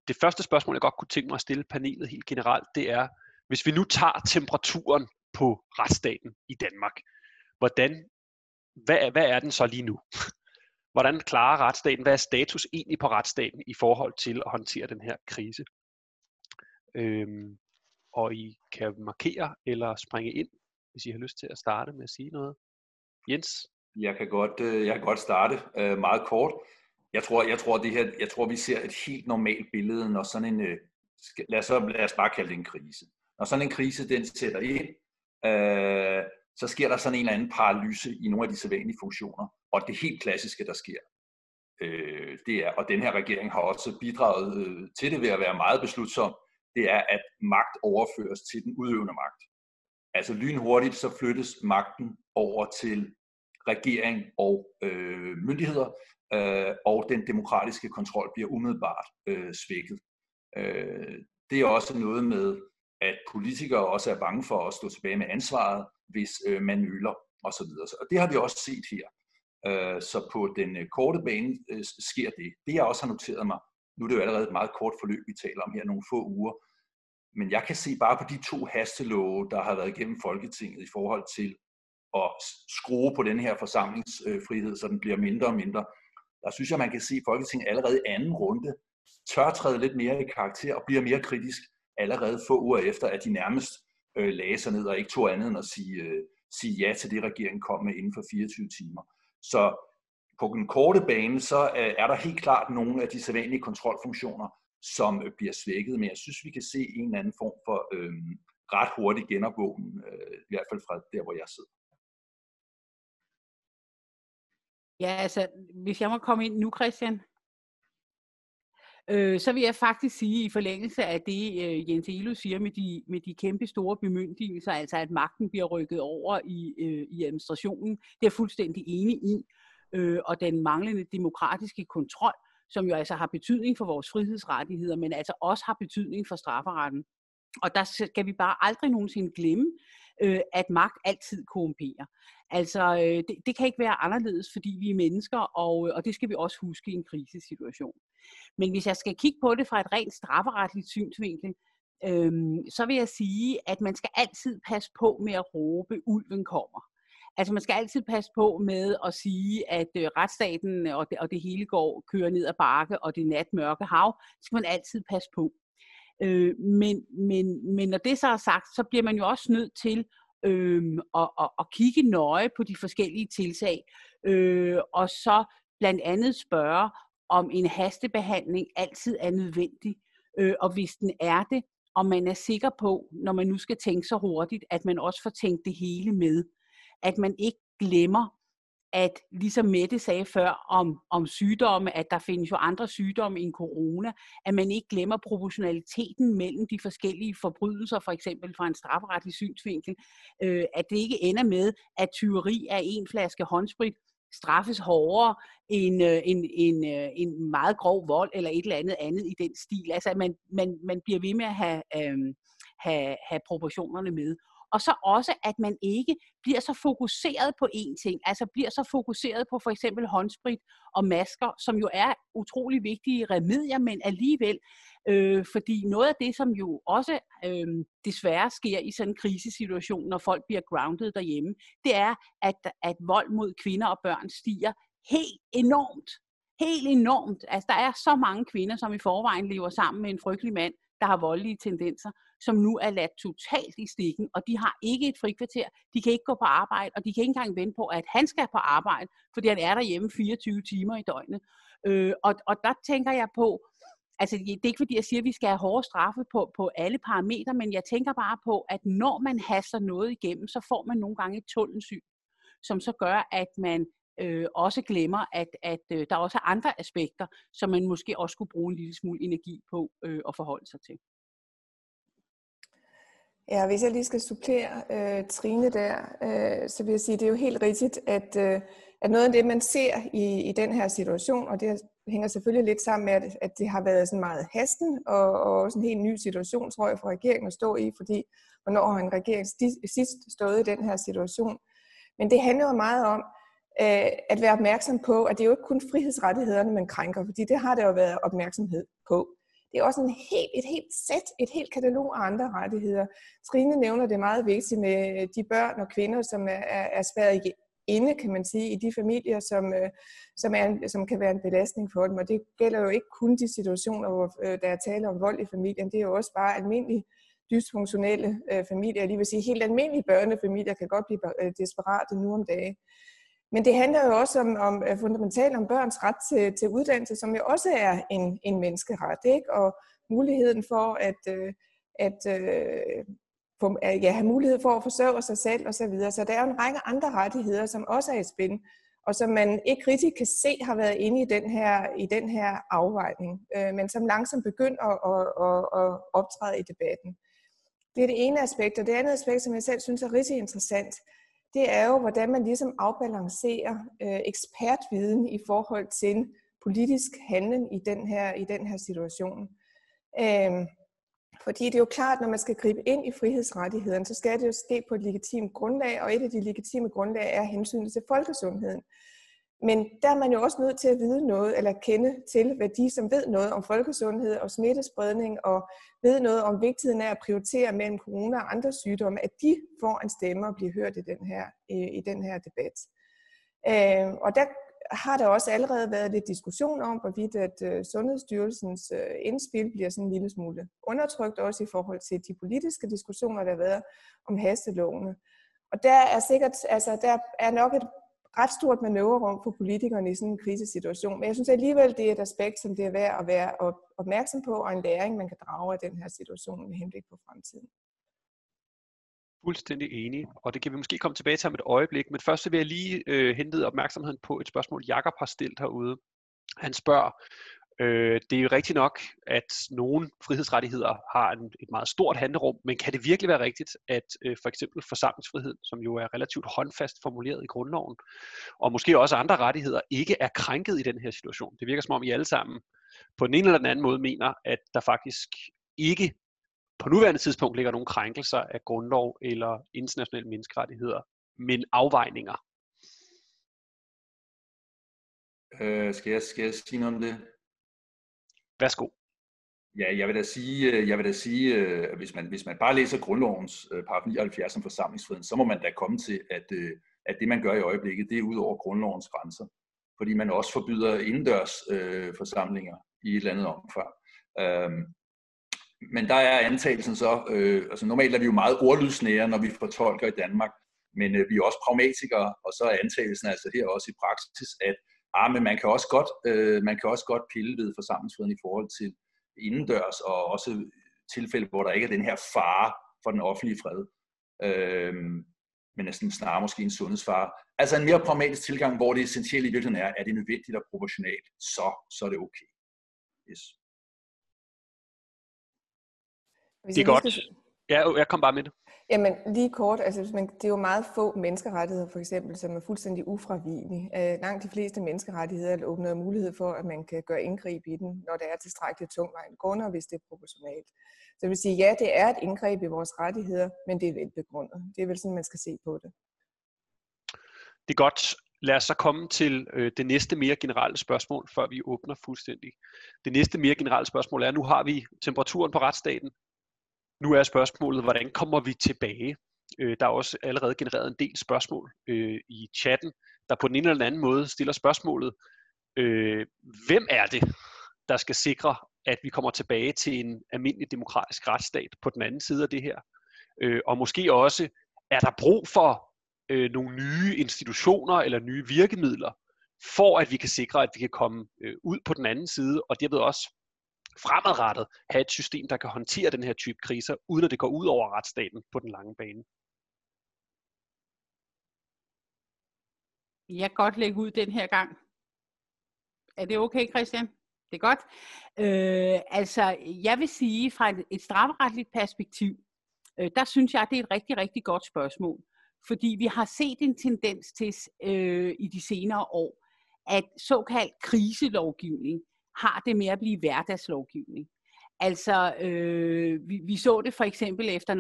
det første spørgsmål, jeg godt kunne tænke mig at stille panelet helt generelt, det er, hvis vi nu tager temperaturen på retsstaten i Danmark, hvordan, hvad, hvad er den så lige nu? Hvordan klarer retsstaten? Hvad er status egentlig på retsstaten i forhold til at håndtere den her krise? Øhm, og I kan markere eller springe ind, hvis I har lyst til at starte med at sige noget. Jens? Jeg kan godt, øh, jeg kan godt starte øh, meget kort. Jeg tror, jeg tror, det her, jeg tror, vi ser et helt normalt billede, når sådan en, øh, lad os, lad os bare kalde det en krise. Når sådan en krise, den sætter ind, øh, så sker der sådan en eller anden paralyse i nogle af de sædvanlige funktioner. Og det helt klassiske, der sker, øh, det er, og den her regering har også bidraget øh, til det ved at være meget beslutsom, det er, at magt overføres til den udøvende magt. Altså lynhurtigt så flyttes magten over til regering og øh, myndigheder, øh, og den demokratiske kontrol bliver umiddelbart øh, svækket. Øh, det er også noget med, at politikere også er bange for at stå tilbage med ansvaret, hvis øh, man nøler osv. Og det har vi også set her. Øh, så på den øh, korte bane øh, sker det. Det jeg også har noteret mig, nu er det jo allerede et meget kort forløb, vi taler om her, nogle få uger, men jeg kan se bare på de to hastelove, der har været igennem Folketinget i forhold til at skrue på den her forsamlingsfrihed, så den bliver mindre og mindre. Der synes jeg, man kan se, at Folketinget allerede i anden runde tør træde lidt mere i karakter og bliver mere kritisk allerede få uger efter, at de nærmest øh, lagde sig ned og ikke tog andet end at sige, øh, sige ja til det, regeringen kom med inden for 24 timer. Så på den korte bane, så øh, er der helt klart nogle af de sædvanlige kontrolfunktioner, som øh, bliver svækket, men jeg synes, vi kan se en eller anden form for øh, ret hurtig genopvågen, øh, i hvert fald fra der, hvor jeg sidder. Ja, altså, hvis jeg må komme ind nu, Christian, øh, så vil jeg faktisk sige i forlængelse af det, øh, Jens Elo siger med de, med de kæmpe store bemyndigelser, altså at magten bliver rykket over i, øh, i administrationen, det er jeg fuldstændig enig i, øh, og den manglende demokratiske kontrol, som jo altså har betydning for vores frihedsrettigheder, men altså også har betydning for strafferetten. Og der skal vi bare aldrig nogensinde glemme, øh, at magt altid korrumperer. Altså, øh, det, det kan ikke være anderledes, fordi vi er mennesker, og, øh, og det skal vi også huske i en krisesituation. Men hvis jeg skal kigge på det fra et rent strafferetligt synsvinkel, øh, så vil jeg sige, at man skal altid passe på med at råbe, ulven kommer. Altså man skal altid passe på med at sige, at øh, retsstaten øh, og det, og det hele går kører ned ad bakke, og det natmørke hav, det skal man altid passe på. Øh, men, men, men når det så er sagt, så bliver man jo også nødt til øh, at, at, at kigge nøje på de forskellige tiltag, øh, og så blandt andet spørge, om en hastebehandling altid er nødvendig, øh, og hvis den er det, og man er sikker på, når man nu skal tænke så hurtigt, at man også får tænkt det hele med at man ikke glemmer, at ligesom Mette sagde før om, om sygdomme, at der findes jo andre sygdomme end corona, at man ikke glemmer proportionaliteten mellem de forskellige forbrydelser, for eksempel fra en strafferetlig synsvinkel, øh, at det ikke ender med, at tyveri af en flaske håndsprit straffes hårdere end øh, en, en, øh, en meget grov vold eller et eller andet andet i den stil. Altså at man, man, man bliver ved med at have, øh, have, have proportionerne med. Og så også, at man ikke bliver så fokuseret på én ting, altså bliver så fokuseret på for eksempel håndsprit og masker, som jo er utrolig vigtige remedier, men alligevel, øh, fordi noget af det, som jo også øh, desværre sker i sådan en krisesituation, når folk bliver grounded derhjemme, det er, at, at vold mod kvinder og børn stiger helt enormt. Helt enormt. Altså, der er så mange kvinder, som i forvejen lever sammen med en frygtelig mand, der har voldelige tendenser, som nu er ladt totalt i stikken, og de har ikke et frikvarter, de kan ikke gå på arbejde, og de kan ikke engang vente på, at han skal på arbejde, fordi han er derhjemme 24 timer i døgnet. Øh, og, og der tænker jeg på, altså det er ikke fordi, jeg siger, at vi skal have hårde straffe på, på alle parametre, men jeg tænker bare på, at når man haster noget igennem, så får man nogle gange et tunnelsyn, som så gør, at man øh, også glemmer, at, at øh, der også er andre aspekter, som man måske også skulle bruge en lille smule energi på øh, at forholde sig til. Ja, hvis jeg lige skal supplere øh, Trine der, øh, så vil jeg sige, at det er jo helt rigtigt, at, øh, at noget af det, man ser i, i den her situation, og det hænger selvfølgelig lidt sammen med, at, at det har været sådan meget hasten, og, og også en helt ny situation, tror jeg, for regeringen at stå i, fordi hvornår har en regering sidst stået i den her situation. Men det handler jo meget om, øh, at være opmærksom på, at det er jo ikke kun frihedsrettighederne, man krænker, fordi det har der jo været opmærksomhed på. Det er også en helt, et helt sæt, et helt katalog af andre rettigheder. Trine nævner det meget vigtigt med øh, de børn og kvinder, som er, er spærret inde, kan man sige, i de familier, som, øh, som, er en, som kan være en belastning for dem. Og det gælder jo ikke kun de situationer, hvor øh, der er tale om vold i familien. Det er jo også bare almindelige dysfunktionelle familier. Jeg lige vil sige, helt almindelige børnefamilier kan godt blive desperate nu om dagen. Men det handler jo også om, om øh, fundamentalt om børns ret til, til uddannelse, som jo også er en, en menneskeret, ikke? og muligheden for at, øh, at øh, få, ja, have mulighed for at forsørge sig selv osv. Så, videre. så der er jo en række andre rettigheder, som også er i spil, og som man ikke rigtig kan se har været inde i den her, i den her afvejning, øh, men som langsomt begynder at, at, at optræde i debatten. Det er det ene aspekt, og det andet aspekt, som jeg selv synes er rigtig interessant, det er jo, hvordan man ligesom afbalancerer øh, ekspertviden i forhold til politisk handling i den her, i den her situation. Øh, fordi det er jo klart, når man skal gribe ind i frihedsrettighederne, så skal det jo ske på et legitimt grundlag, og et af de legitime grundlag er hensynet til folkesundheden. Men der er man jo også nødt til at vide noget, eller kende til, hvad de, som ved noget om folkesundhed og smittespredning, og ved noget om vigtigheden af at prioritere mellem corona og andre sygdomme, at de får en stemme og bliver hørt i den her, øh, i, den her debat. Øh, og der har der også allerede været lidt diskussion om, hvorvidt at øh, Sundhedsstyrelsens øh, indspil bliver sådan en lille smule undertrykt, også i forhold til de politiske diskussioner, der har været om hastelovene. Og der er sikkert, altså der er nok et ret stort manøvrerum for politikerne i sådan en krisesituation. Men jeg synes alligevel, det er et aspekt, som det er værd at være opmærksom på, og en læring, man kan drage af den her situation med henblik på fremtiden. Fuldstændig enig, og det kan vi måske komme tilbage til om et øjeblik, men først vil jeg lige øh, hente opmærksomheden på et spørgsmål, Jakob har stillet herude. Han spørger, øh, det er jo rigtigt nok, at nogle frihedsrettigheder har en, et meget stort handlerum, men kan det virkelig være rigtigt, at øh, for eksempel forsamlingsfrihed, som jo er relativt håndfast formuleret i grundloven, og måske også andre rettigheder, ikke er krænket i den her situation? Det virker som om I alle sammen på den ene eller den anden måde mener, at der faktisk ikke på nuværende tidspunkt ligger nogle krænkelser af grundlov eller internationale menneskerettigheder, men afvejninger. Øh, skal, jeg, skal jeg sige noget om det? Værsgo. Ja, jeg vil da sige, øh, jeg vil da sige øh, at hvis man, hvis man bare læser grundlovens øh, paragraf 79 om forsamlingsfriheden, så må man da komme til, at, at det man gør i øjeblikket, det er ud over grundlovens grænser. Fordi man også forbyder indendørs øh, forsamlinger i et eller andet omfang. Øhm, men der er antagelsen så, øh, altså normalt er vi jo meget ordlydsnære, når vi fortolker i Danmark, men øh, vi er også pragmatikere, og så er antagelsen altså her også i praksis, at ah, men man kan også godt, øh, man kan også godt pille ved forsamlingsfriheden i forhold til indendørs, og også tilfælde, hvor der ikke er den her fare for den offentlige fred. Øh, men næsten snarere måske en sundhedsfare. Altså en mere pragmatisk tilgang, hvor det essentielle i virkeligheden er, er det nødvendigt og proportionalt, så, så er det okay. Yes. det er godt. Ja, jeg kom bare med det. Jamen lige kort, altså hvis man, det er jo meget få menneskerettigheder for eksempel, som er fuldstændig ufravigelige. Øh, langt de fleste menneskerettigheder åbner mulighed for, at man kan gøre indgreb i den, når det er tilstrækkeligt tungvejende grunde, hvis det er proportionalt. Så det vil sige, ja, det er et indgreb i vores rettigheder, men det er velbegrundet. Det er vel sådan, man skal se på det. Det er godt. Lad os så komme til øh, det næste mere generelle spørgsmål, før vi åbner fuldstændig. Det næste mere generelle spørgsmål er, nu har vi temperaturen på retsstaten, nu er spørgsmålet, hvordan kommer vi tilbage? Øh, der er også allerede genereret en del spørgsmål øh, i chatten, der på den ene eller den anden måde stiller spørgsmålet, øh, hvem er det, der skal sikre, at vi kommer tilbage til en almindelig demokratisk retsstat på den anden side af det her? Øh, og måske også, er der brug for øh, nogle nye institutioner eller nye virkemidler, for at vi kan sikre, at vi kan komme øh, ud på den anden side, og derved også fremadrettet have et system, der kan håndtere den her type kriser, uden at det går ud over retsstaten på den lange bane. Jeg kan godt lægge ud den her gang. Er det okay, Christian? Det er godt. Øh, altså, jeg vil sige, fra et, et strafferetligt perspektiv, øh, der synes jeg, det er et rigtig, rigtig godt spørgsmål. Fordi vi har set en tendens til øh, i de senere år, at såkaldt kriselovgivning har det med at blive hverdagslovgivning. Altså, øh, vi, vi så det for eksempel efter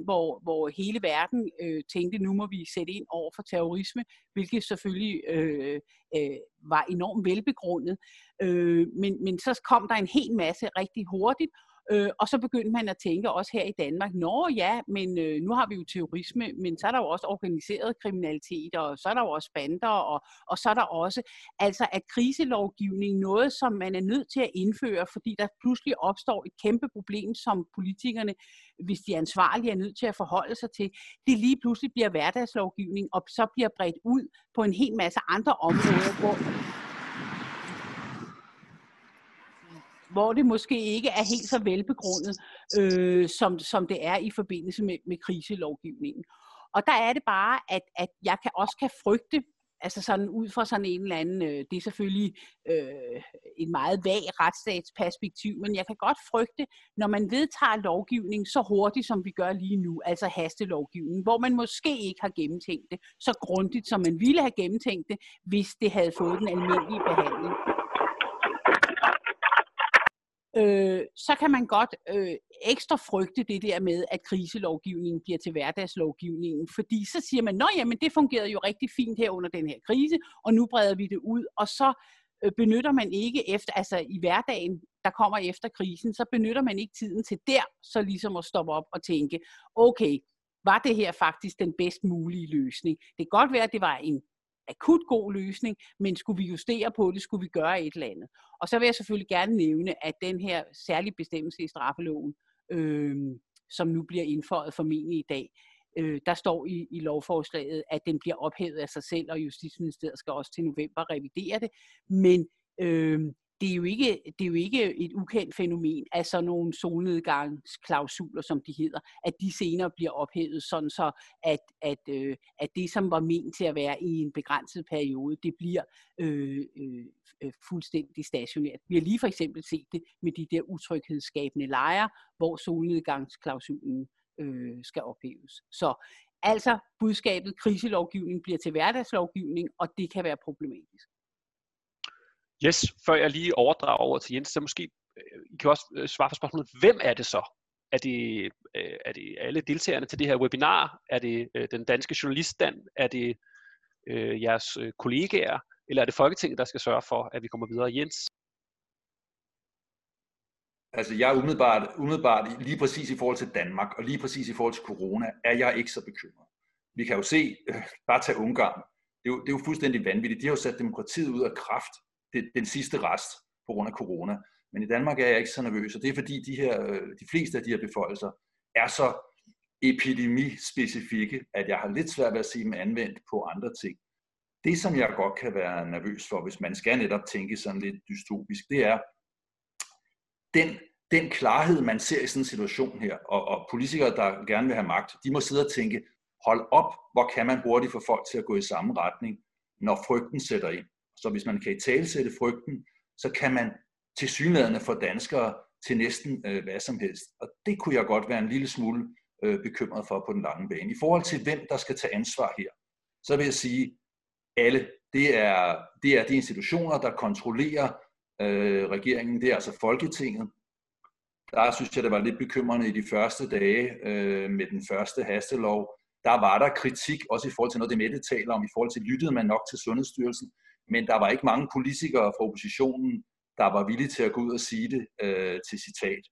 9-11, hvor, hvor hele verden øh, tænkte, nu må vi sætte ind over for terrorisme, hvilket selvfølgelig øh, øh, var enormt velbegrundet. Øh, men, men så kom der en hel masse rigtig hurtigt, Øh, og så begyndte man at tænke også her i Danmark, nå ja, men øh, nu har vi jo terrorisme, men så er der jo også organiseret kriminalitet, og så er der jo også bander, og, og så er der også, altså at kriselovgivning, noget som man er nødt til at indføre, fordi der pludselig opstår et kæmpe problem, som politikerne, hvis de er ansvarlige, er nødt til at forholde sig til, det lige pludselig bliver hverdagslovgivning, og så bliver bredt ud på en hel masse andre områder, hvor hvor det måske ikke er helt så velbegrundet, øh, som, som det er i forbindelse med, med kriselovgivningen. Og der er det bare, at, at jeg kan også kan frygte, altså sådan ud fra sådan en eller anden, øh, det er selvfølgelig øh, en meget vag retsstatsperspektiv, men jeg kan godt frygte, når man vedtager lovgivning så hurtigt, som vi gør lige nu, altså hastelovgivning, hvor man måske ikke har gennemtænkt det så grundigt, som man ville have gennemtænkt det, hvis det havde fået den almindelige behandling øh, så kan man godt øh, ekstra frygte det der med, at kriselovgivningen bliver til hverdagslovgivningen, fordi så siger man, nå jamen det fungerede jo rigtig fint her under den her krise, og nu breder vi det ud, og så øh, benytter man ikke efter, altså i hverdagen, der kommer efter krisen, så benytter man ikke tiden til der, så ligesom at stoppe op og tænke, okay, var det her faktisk den bedst mulige løsning? Det kan godt være, at det var en akut god løsning, men skulle vi justere på det, skulle vi gøre et eller andet. Og så vil jeg selvfølgelig gerne nævne, at den her særlige bestemmelse i straffeloven, øh, som nu bliver indføjet formentlig i dag, øh, der står i, i lovforslaget, at den bliver ophævet af sig selv, og Justitsministeriet skal også til november revidere det. Men øh, det er, jo ikke, det er jo ikke et ukendt fænomen at sådan nogle solnedgangsklausuler, som de hedder, at de senere bliver ophævet, sådan så at, at, øh, at det, som var ment til at være i en begrænset periode, det bliver øh, øh, øh fuldstændig stationært. Vi har lige for eksempel set det med de der utryghedsskabende lejre, hvor solnedgangsklausulen øh, skal ophæves. Så altså budskabet, kriselovgivning bliver til hverdagslovgivning, og det kan være problematisk. Yes, før jeg lige overdrager over til Jens, så måske øh, I kan også øh, svare på spørgsmålet, hvem er det så? Er det, øh, er det alle deltagerne til det her webinar? Er det den danske journaliststand? Er det øh, jeres kollegaer? Eller er det Folketinget, der skal sørge for, at vi kommer videre? Jens? Altså jeg er umiddelbart, umiddelbart lige præcis i forhold til Danmark, og lige præcis i forhold til corona, er jeg ikke så bekymret. Vi kan jo se, øh, bare tage Ungarn, det er, jo, det er jo fuldstændig vanvittigt. De har jo sat demokratiet ud af kraft det, den sidste rest på grund af corona. Men i Danmark er jeg ikke så nervøs, og det er fordi de, her, øh, de fleste af de her beføjelser er så epidemispecifikke, at jeg har lidt svært ved at se dem anvendt på andre ting. Det, som jeg godt kan være nervøs for, hvis man skal netop tænke sådan lidt dystopisk, det er den, den klarhed, man ser i sådan en situation her, og, og politikere, der gerne vil have magt, de må sidde og tænke, hold op, hvor kan man hurtigt få folk til at gå i samme retning, når frygten sætter ind. Så hvis man kan i talsætte frygten, så kan man til synlædende få danskere til næsten øh, hvad som helst. Og det kunne jeg godt være en lille smule øh, bekymret for på den lange bane. I forhold til hvem der skal tage ansvar her, så vil jeg sige, alle. Det er, det er de institutioner, der kontrollerer øh, regeringen. Det er altså Folketinget. Der synes jeg, det var lidt bekymrende i de første dage øh, med den første hastelov. Der var der kritik, også i forhold til noget, det Mette taler om, i forhold til, lyttede man nok til Sundhedsstyrelsen men der var ikke mange politikere fra oppositionen, der var villige til at gå ud og sige det øh, til citat.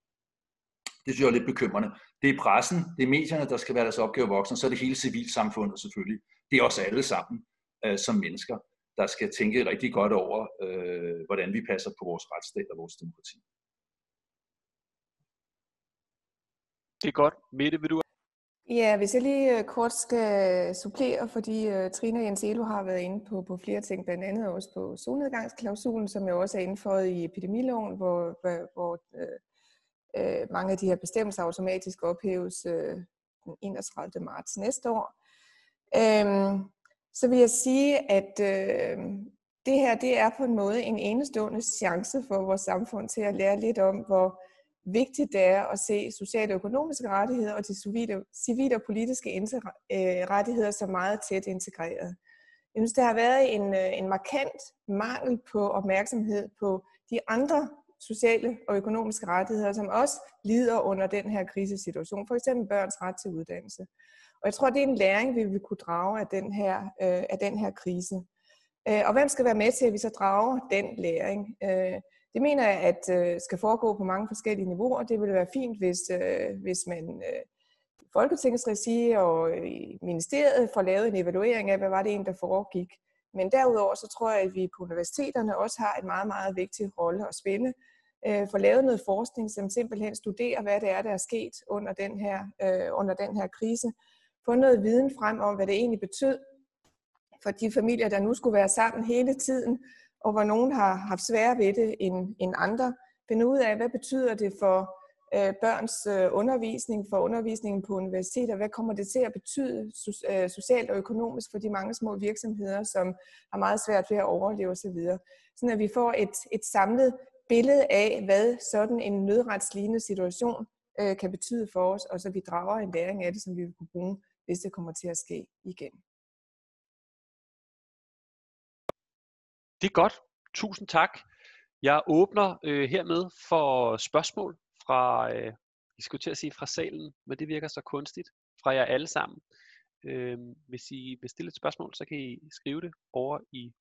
Det synes jeg er lidt bekymrende. Det er pressen, det er medierne, der skal være deres opgave voksen, så er det hele civilsamfundet selvfølgelig. Det er os alle sammen øh, som mennesker, der skal tænke rigtig godt over, øh, hvordan vi passer på vores retsstat og vores demokrati. Det er godt. Mette, vil du Ja, hvis jeg lige øh, kort skal øh, supplere, fordi øh, Trine og Jens Elo har været inde på, på flere ting, blandt andet også på solnedgangsklausulen, som jo også er indføjet i epidemiloven, hvor, hvor, hvor øh, mange af de her bestemmelser automatisk ophæves øh, den 31. marts næste år. Øhm, så vil jeg sige, at øh, det her det er på en måde en enestående chance for vores samfund til at lære lidt om, hvor vigtigt det er at se sociale og økonomiske rettigheder og de civile, civile og politiske øh, rettigheder som meget tæt integreret. Jeg synes, der har været en, øh, en markant mangel på opmærksomhed på de andre sociale og økonomiske rettigheder, som også lider under den her krisesituation. For eksempel børns ret til uddannelse. Og jeg tror, det er en læring, vi vil kunne drage af den her, øh, af den her krise. Øh, og hvem skal være med til, at vi så drager den læring? Øh, det mener jeg, at øh, skal foregå på mange forskellige niveauer. Det ville være fint, hvis, øh, hvis man øh, Folketingets regi og i ministeriet får lavet en evaluering af, hvad var det egentlig, der foregik. Men derudover så tror jeg, at vi på universiteterne også har en meget, meget vigtig rolle at spille. Øh, for lavet noget forskning, som simpelthen studerer, hvad det er, der er sket under den her, øh, under den her krise. Få noget viden frem om, hvad det egentlig betød for de familier, der nu skulle være sammen hele tiden, og hvor nogen har haft sværere ved det end, end andre. Finde ud af, hvad betyder det for øh, børns øh, undervisning, for undervisningen på universiteter, hvad kommer det til at betyde so, øh, socialt og økonomisk for de mange små virksomheder, som har meget svært ved at overleve osv. Sådan at vi får et, et samlet billede af, hvad sådan en nødretslignende situation øh, kan betyde for os, og så vi drager en læring af det, som vi vil kunne bruge, hvis det kommer til at ske igen. Det er godt. Tusind tak. Jeg åbner øh, hermed for spørgsmål fra, øh, jeg skulle til at sige fra salen, men det virker så kunstigt, fra jer alle sammen. Øh, hvis I vil stille et spørgsmål, så kan I skrive det over i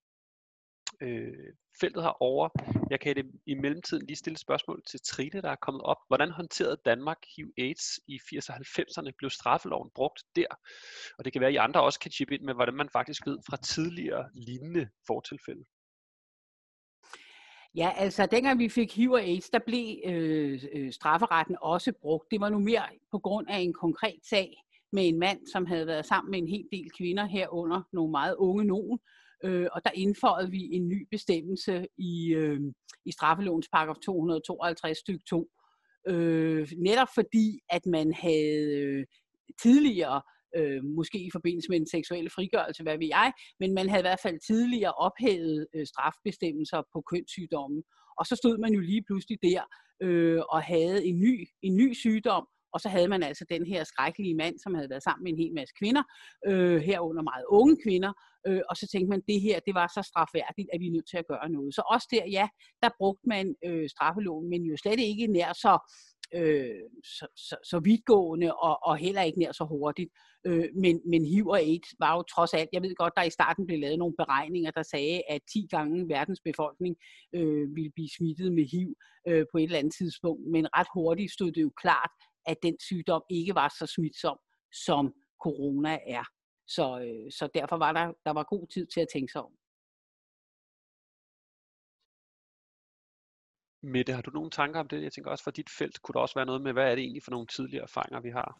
øh, feltet herovre. Jeg kan det i mellemtiden lige stille et spørgsmål til Trine, der er kommet op. Hvordan håndterede Danmark HIV-AIDS i 80'erne og 90'erne? Blev straffeloven brugt der? Og det kan være, at I andre også kan chippe ind med, hvordan man faktisk ved fra tidligere lignende fortilfælde. Ja, altså dengang vi fik HIV og AIDS, der blev øh, øh, strafferetten også brugt. Det var nu mere på grund af en konkret sag med en mand, som havde været sammen med en hel del kvinder herunder, nogle meget unge nogen. Øh, og der indføjede vi en ny bestemmelse i, øh, i straffelovens paragraf 252 stykke 2. Øh, netop fordi, at man havde øh, tidligere øh, måske i forbindelse med en seksuel frigørelse, hvad ved jeg, men man havde i hvert fald tidligere ophævet øh, strafbestemmelser på kønssygdomme. Og så stod man jo lige pludselig der øh, og havde en ny, en ny sygdom, og så havde man altså den her skrækkelige mand, som havde været sammen med en hel masse kvinder, øh, herunder meget unge kvinder, øh, og så tænkte man, at det her, det var så strafværdigt, at vi er nødt til at gøre noget. Så også der, ja, der brugte man øh, straffeloven, men jo slet ikke nær så øh, så, så, så vidtgående og, og heller ikke nær så hurtigt. Øh, men, men HIV og AIDS var jo trods alt, jeg ved godt, der i starten blev lavet nogle beregninger, der sagde, at 10 gange verdens befolkning øh, ville blive smittet med HIV øh, på et eller andet tidspunkt, men ret hurtigt stod det jo klart, at den sygdom ikke var så smitsom, som corona er. Så, øh, så derfor var der, der var god tid til at tænke sig om. Mette, har du nogle tanker om det? Jeg tænker også for dit felt, kunne der også være noget med, hvad er det egentlig for nogle tidligere erfaringer, vi har?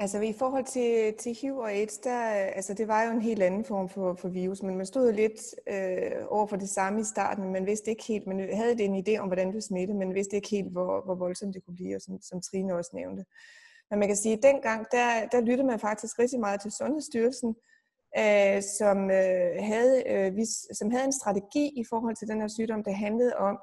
Altså i forhold til, til HIV og AIDS, der, altså det var jo en helt anden form for, for virus, men man stod jo lidt øh, over for det samme i starten, man vidste ikke helt, man havde det en idé om, hvordan det smitte, men vidste ikke helt, hvor, hvor voldsomt det kunne blive, og som, som Trine også nævnte. Men man kan sige, at dengang, der, der lyttede man faktisk rigtig meget til Sundhedsstyrelsen, øh, som, øh, havde, øh, vis, som havde en strategi i forhold til den her sygdom, der handlede om,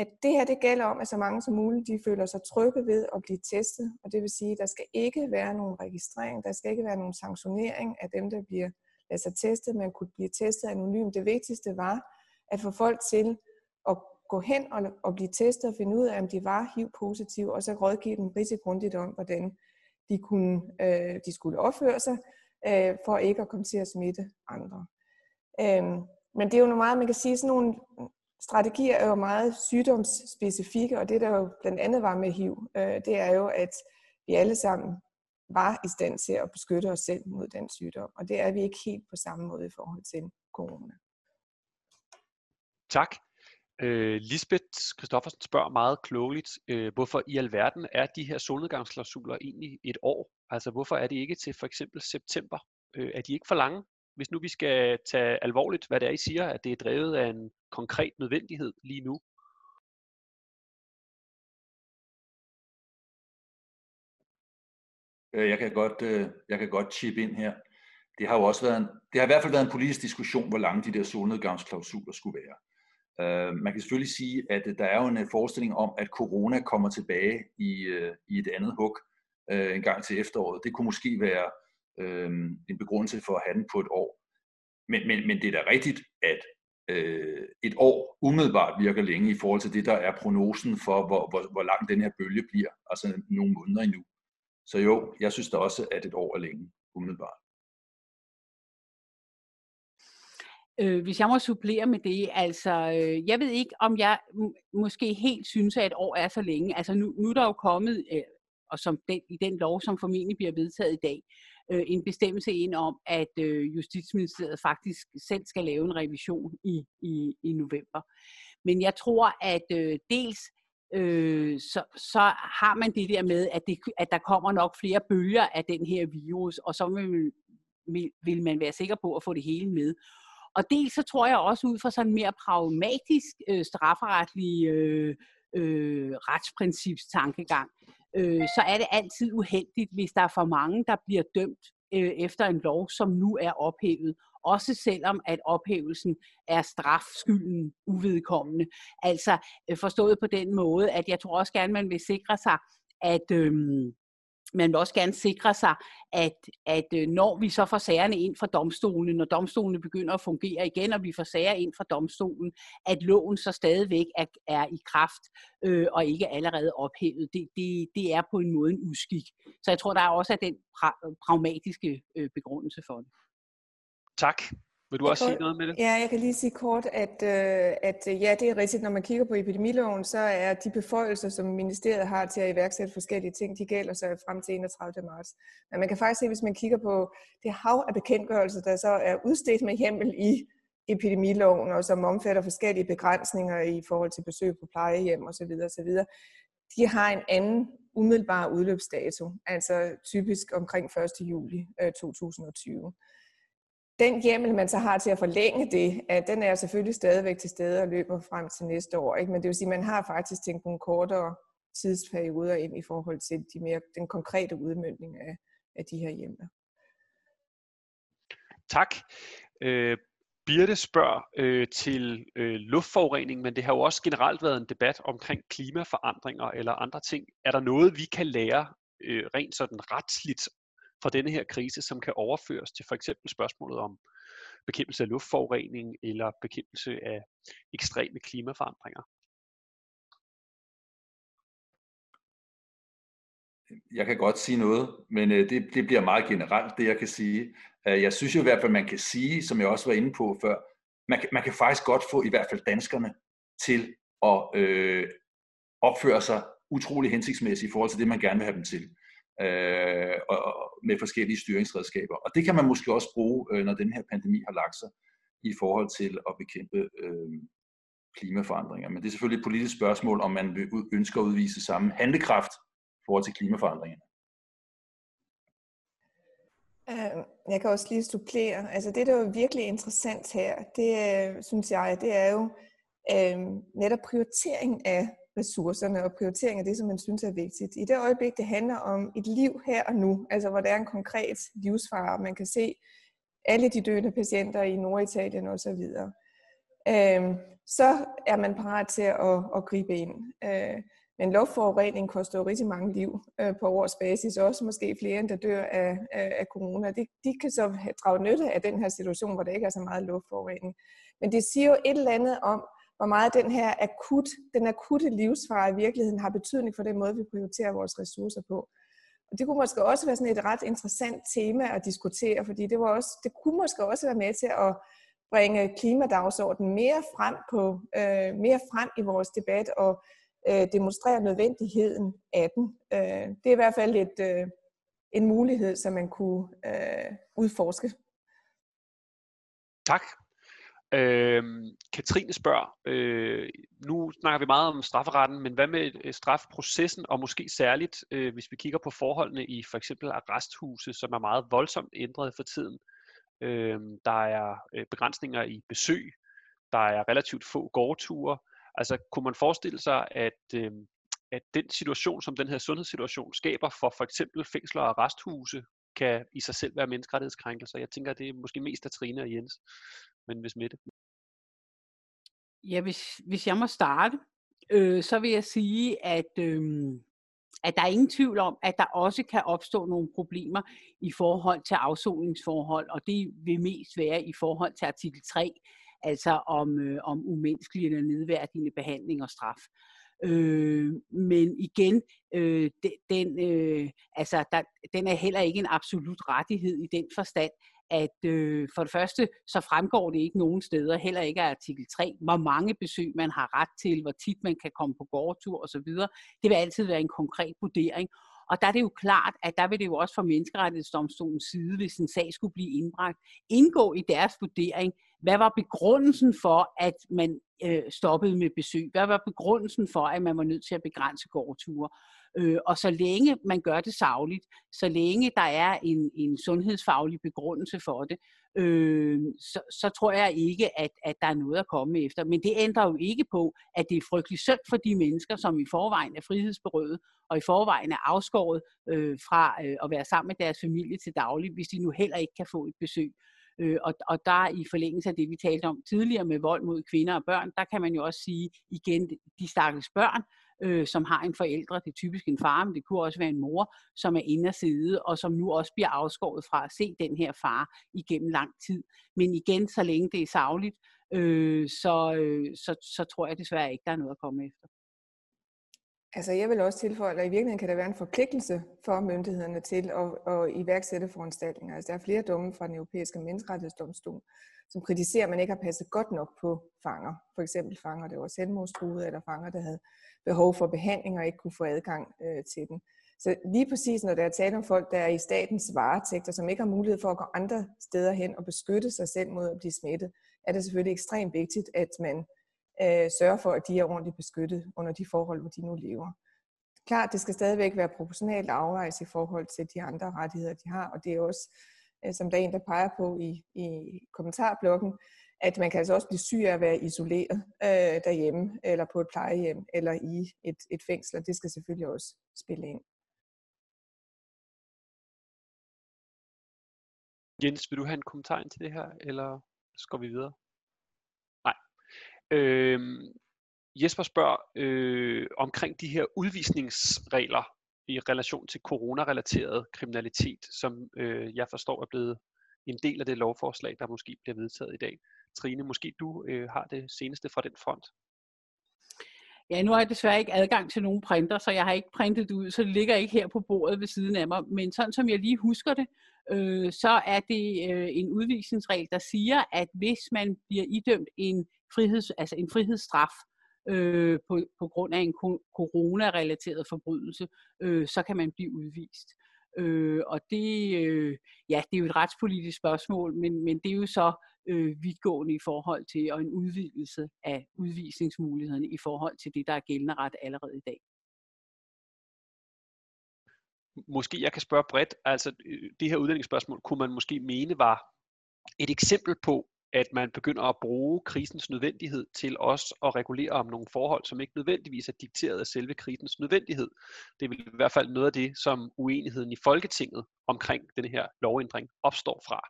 at det her det gælder om, at så mange som muligt de føler sig trygge ved at blive testet. Og det vil sige, at der skal ikke være nogen registrering, der skal ikke være nogen sanktionering af dem, der bliver lader sig testet. Man kunne blive testet anonymt. Det vigtigste var at få folk til at gå hen og, og blive testet og finde ud af, om de var HIV-positive, og så rådgive dem rigtig grundigt om, hvordan de, kunne, øh, de skulle opføre sig, øh, for ikke at komme til at smitte andre. Øh, men det er jo noget meget, man kan sige, sådan nogle strategier er jo meget sygdomsspecifikke, og det der jo blandt andet var med HIV, øh, det er jo, at vi alle sammen var i stand til at beskytte os selv mod den sygdom, og det er vi ikke helt på samme måde i forhold til corona. Tak. Øh, Lisbeth Kristoffersen spørger meget klogeligt, øh, hvorfor i alverden er de her solnedgangsklausuler egentlig et år? Altså hvorfor er de ikke til for eksempel september? Øh, er de ikke for lange? Hvis nu vi skal tage alvorligt, hvad det er, I siger, at det er drevet af en konkret nødvendighed lige nu? Øh, jeg kan godt, øh, jeg kan godt chip ind her. Det har jo også været en, det har i hvert fald været en politisk diskussion, hvor lange de der solnedgangsklausuler skulle være. Øh, man kan selvfølgelig sige, at der er jo en forestilling om, at corona kommer tilbage i, i et andet hug en gang til efteråret. Det kunne måske være øh, en begrundelse for at have den på et år. men, men, men det er da rigtigt, at øh, et år umiddelbart virker længe i forhold til det, der er prognosen for, hvor, hvor, hvor lang den her bølge bliver, altså nogle måneder endnu. Så jo, jeg synes da også, at et år er længe umiddelbart. Øh, hvis jeg må supplere med det, altså, øh, jeg ved ikke, om jeg måske helt synes, at et år er så længe. Altså, nu, nu er der jo kommet, øh, og som den, i den lov, som formentlig bliver vedtaget i dag, øh, en bestemmelse ind om, at øh, Justitsministeriet faktisk selv skal lave en revision i, i, i november. Men jeg tror, at øh, dels øh, så, så har man det der med, at, det, at der kommer nok flere bølger af den her virus, og så vil, vil, vil man være sikker på at få det hele med. Og dels så tror jeg også ud fra sådan en mere pragmatisk øh, strafferetlig øh, øh, retsprincipstankegang, øh, så er det altid uheldigt, hvis der er for mange, der bliver dømt øh, efter en lov, som nu er ophævet. Også selvom at ophævelsen er strafskylden uvedkommende. Altså øh, forstået på den måde, at jeg tror også gerne, man vil sikre sig, at, øh, man vil også gerne sikre sig, at, at øh, når vi så får sagerne ind fra domstolen, når domstolene begynder at fungere igen, og vi får sager ind fra domstolen, at loven så stadigvæk er, er i kraft øh, og ikke allerede ophævet. Det, det, det er på en måde en uskik. Så jeg tror, der er også den pra- pragmatiske øh, begrundelse for det. Tak. Vil du også sige noget med det? Ja, jeg kan lige sige kort, at, øh, at øh, ja, det er rigtigt. Når man kigger på epidemiloven, så er de beføjelser, som ministeriet har til at iværksætte forskellige ting, de gælder så frem til 31. marts. Men man kan faktisk se, hvis man kigger på det hav af bekendtgørelser, der så er udstedt med hjemmel i epidemiloven, og som omfatter forskellige begrænsninger i forhold til besøg på plejehjem osv., osv., de har en anden umiddelbar udløbsdato, altså typisk omkring 1. juli 2020. Den hjemmel, man så har til at forlænge det, at den er selvfølgelig stadigvæk til stede og løber frem til næste år. Ikke? Men det vil sige, at man har faktisk tænkt nogle kortere tidsperioder ind i forhold til de mere, den konkrete udmyndning af, af de her hjemler. Tak. Øh, Birte spørger øh, til øh, luftforurening, men det har jo også generelt været en debat omkring klimaforandringer eller andre ting. Er der noget, vi kan lære øh, rent sådan retsligt fra denne her krise, som kan overføres til for eksempel spørgsmålet om bekæmpelse af luftforurening eller bekæmpelse af ekstreme klimaforandringer? Jeg kan godt sige noget, men øh, det, det bliver meget generelt, det jeg kan sige. Øh, jeg synes jo i hvert fald, man kan sige, som jeg også var inde på før, man kan, man kan faktisk godt få i hvert fald danskerne til at øh, opføre sig utrolig hensigtsmæssigt i forhold til det, man gerne vil have dem til øh, og, med forskellige styringsredskaber. Og det kan man måske også bruge, øh, når den her pandemi har lagt sig i forhold til at bekæmpe øh, klimaforandringer. Men det er selvfølgelig et politisk spørgsmål, om man ønsker at udvise samme handlekraft i forhold til klimaforandringerne. Øh, jeg kan også lige supplere. Altså det, der er virkelig interessant her, det øh, synes jeg, det er jo øh, netop prioritering af ressourcerne og prioritering af det, som man synes er vigtigt. I det øjeblik, det handler om et liv her og nu, altså hvor der er en konkret livsfare, man kan se alle de døende patienter i Norditalien osv., øh, så er man parat til at, at gribe ind. Øh, men luftforurening koster jo rigtig mange liv øh, på års basis, også måske flere, end der dør af, af, af corona. De, de kan så drage nytte af den her situation, hvor der ikke er så meget luftforurening. Men det siger jo et eller andet om, hvor meget den her akut, den akutte livsfare i virkeligheden har betydning for den måde, vi prioriterer vores ressourcer på. Og det kunne måske også være sådan et ret interessant tema at diskutere, fordi det, var også, det kunne måske også være med til at bringe klimadagsordenen mere frem, på, øh, mere frem i vores debat og øh, demonstrere nødvendigheden af den. Øh, det er i hvert fald et, øh, en mulighed, som man kunne øh, udforske. Tak. Øh, Katrine spørger, øh, nu snakker vi meget om strafferetten, men hvad med øh, strafprocessen, og måske særligt, øh, hvis vi kigger på forholdene i for eksempel arresthuse, som er meget voldsomt ændret for tiden. Øh, der er øh, begrænsninger i besøg, der er relativt få gårdture. Altså kunne man forestille sig, at, øh, at den situation, som den her sundhedssituation skaber for for eksempel fængsler og arresthuse, kan i sig selv være menneskerettighedskrænkelser. Jeg tænker, at det er måske mest af Trine og Jens men hvis Mette? Ja, hvis, hvis jeg må starte, øh, så vil jeg sige, at øh, at der er ingen tvivl om, at der også kan opstå nogle problemer i forhold til afsoningsforhold, og det vil mest være i forhold til artikel 3, altså om, øh, om umenneskelig eller nedværdigende behandling og straf. Øh, men igen, øh, den, øh, altså, der, den er heller ikke en absolut rettighed i den forstand, at øh, for det første, så fremgår det ikke nogen steder, heller ikke af artikel 3, hvor mange besøg man har ret til, hvor tit man kan komme på gårdtur osv. Det vil altid være en konkret vurdering. Og der er det jo klart, at der vil det jo også fra menneskerettighedsdomstolens side, hvis en sag skulle blive indbragt, indgå i deres vurdering, hvad var begrundelsen for, at man øh, stoppede med besøg? Hvad var begrundelsen for, at man var nødt til at begrænse gårdture? Øh, og så længe man gør det savligt, så længe der er en, en sundhedsfaglig begrundelse for det, øh, så, så tror jeg ikke, at, at der er noget at komme efter. Men det ændrer jo ikke på, at det er frygtelig synd for de mennesker, som i forvejen er frihedsberøvet, og i forvejen er afskåret øh, fra øh, at være sammen med deres familie til daglig, hvis de nu heller ikke kan få et besøg. Øh, og, og der i forlængelse af det, vi talte om tidligere med vold mod kvinder og børn, der kan man jo også sige igen, de stakkels børn, øh, som har en forældre, det er typisk en far, men det kunne også være en mor, som er inde og sidde, og som nu også bliver afskåret fra at se den her far igennem lang tid. Men igen, så længe det er savligt, øh, så, øh, så, så tror jeg desværre ikke, der er noget at komme efter. Altså jeg vil også tilføje, at i virkeligheden kan der være en forpligtelse for myndighederne til at, at iværksætte foranstaltninger. Altså der er flere domme fra den europæiske menneskerettighedsdomstol, som kritiserer, at man ikke har passet godt nok på fanger. For eksempel fanger, der var selvmordstruede, eller fanger, der havde behov for behandling og ikke kunne få adgang øh, til den. Så lige præcis når der er tale om folk, der er i statens varetægt, og som ikke har mulighed for at gå andre steder hen og beskytte sig selv mod at blive smittet, er det selvfølgelig ekstremt vigtigt, at man øh, sørger for, at de er ordentligt beskyttet under de forhold, hvor de nu lever. Klart, det skal stadigvæk være proportionalt afvejs i forhold til de andre rettigheder, de har, og det er også, Øh, som der er en, der peger på i, i kommentarblokken, at man kan altså også blive syg af at være isoleret øh, derhjemme, eller på et plejehjem, eller i et, et fængsel, og det skal selvfølgelig også spille ind. Jens, vil du have en kommentar ind til det her, eller skal vi videre? Nej. Øh, Jesper spørger øh, omkring de her udvisningsregler i relation til coronarelateret kriminalitet, som øh, jeg forstår er blevet en del af det lovforslag, der måske bliver vedtaget i dag. Trine, måske du øh, har det seneste fra den front. Ja, nu har jeg desværre ikke adgang til nogen printer, så jeg har ikke printet det ud, så det ligger ikke her på bordet ved siden af mig. Men sådan som jeg lige husker det, øh, så er det øh, en udvisningsregel, der siger, at hvis man bliver idømt en, friheds, altså en frihedsstraf øh, på, på grund af en corona-relateret forbrydelse, øh, så kan man blive udvist. Øh, og det, øh, ja, det er jo et retspolitisk spørgsmål, men, men det er jo så øh, vidtgående i forhold til og en udvidelse af udvisningsmulighederne i forhold til det, der er gældende ret allerede i dag. Måske jeg kan spørge bredt, altså øh, det her udlændingsspørgsmål kunne man måske mene var et eksempel på, at man begynder at bruge krisens nødvendighed til også at regulere om nogle forhold, som ikke nødvendigvis er dikteret af selve krisens nødvendighed. Det er i hvert fald noget af det, som uenigheden i Folketinget omkring den her lovændring opstår fra.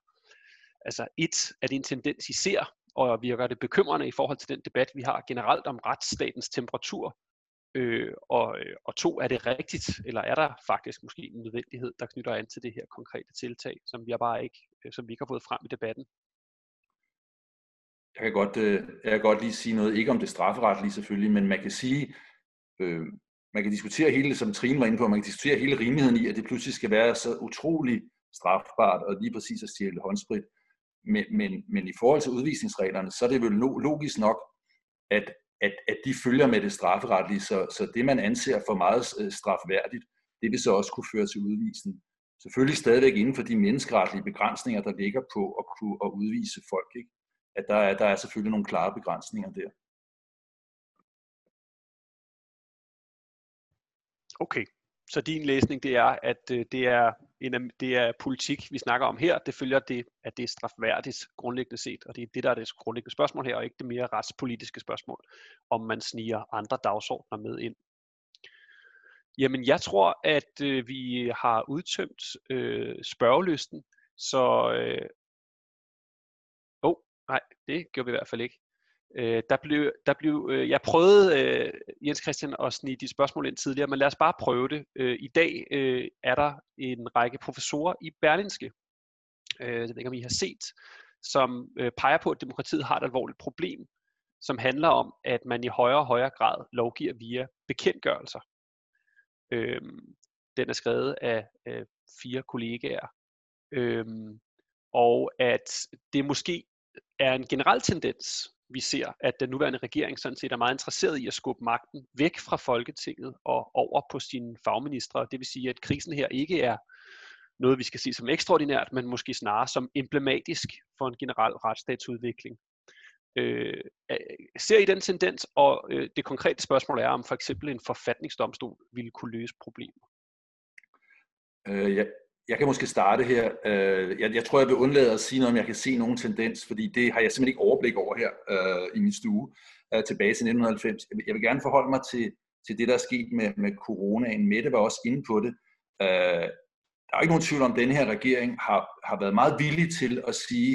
Altså et, at det en tendens, I ser, og virker det bekymrende i forhold til den debat, vi har generelt om retsstatens temperatur, øh, og, øh, og to, er det rigtigt, eller er der faktisk måske en nødvendighed, der knytter an til det her konkrete tiltag, som vi, bare ikke, øh, som vi ikke har fået frem i debatten? Jeg kan godt, øh, jeg kan godt lige sige noget, ikke om det strafferetlige selvfølgelig, men man kan sige, øh, man kan diskutere hele, som Trine var inde på, man kan diskutere hele rimeligheden i, at det pludselig skal være så utrolig strafbart, og lige præcis at stjæle håndsprit. Men, men, men i forhold til udvisningsreglerne, så er det vel logisk nok, at, at, at de følger med det strafferetlige, så, så det man anser for meget øh, strafværdigt, det vil så også kunne føre til udvisning. Selvfølgelig stadigvæk inden for de menneskeretlige begrænsninger, der ligger på at kunne at udvise folk. Ikke? At der er, der er selvfølgelig nogle klare begrænsninger der. Okay, så din læsning det er, at øh, det er, en, det er politik, vi snakker om her. Det følger det, at det er strafværdigt grundlæggende set, og det er det, der er det grundlæggende spørgsmål her, og ikke det mere retspolitiske spørgsmål, om man sniger andre dagsordner med ind. Jamen, jeg tror, at øh, vi har udtømt øh, spørgelysten, så... Øh, nej, det gjorde vi i hvert fald ikke. Øh, der blev, der blev, øh, jeg prøvede, øh, Jens Christian, at snige de spørgsmål ind tidligere, men lad os bare prøve det. Øh, I dag øh, er der en række professorer i Berlinske, øh, jeg ved ikke om I har set, som øh, peger på, at demokratiet har et alvorligt problem, som handler om, at man i højere og højere grad lovgiver via bekendtgørelser. Øh, den er skrevet af øh, fire kollegaer. Øh, og at det måske er en generel tendens, vi ser, at den nuværende regering sådan set er meget interesseret i at skubbe magten væk fra Folketinget og over på sine fagministre. Det vil sige, at krisen her ikke er noget, vi skal se som ekstraordinært, men måske snarere som emblematisk for en generel retsstatsudvikling. Øh, øh ser I den tendens, og øh, det konkrete spørgsmål er, om for eksempel en forfatningsdomstol ville kunne løse problemet? Øh, ja, jeg kan måske starte her. Øh, jeg, jeg tror, jeg vil undlade at sige noget, om jeg kan se nogen tendens, fordi det har jeg simpelthen ikke overblik over her øh, i min stue øh, tilbage til 1990. Jeg vil, jeg vil gerne forholde mig til, til det, der er sket med, med coronaen. Mette var også inde på det. Øh, der er ikke nogen tvivl om, at denne her regering har, har været meget villig til at sige,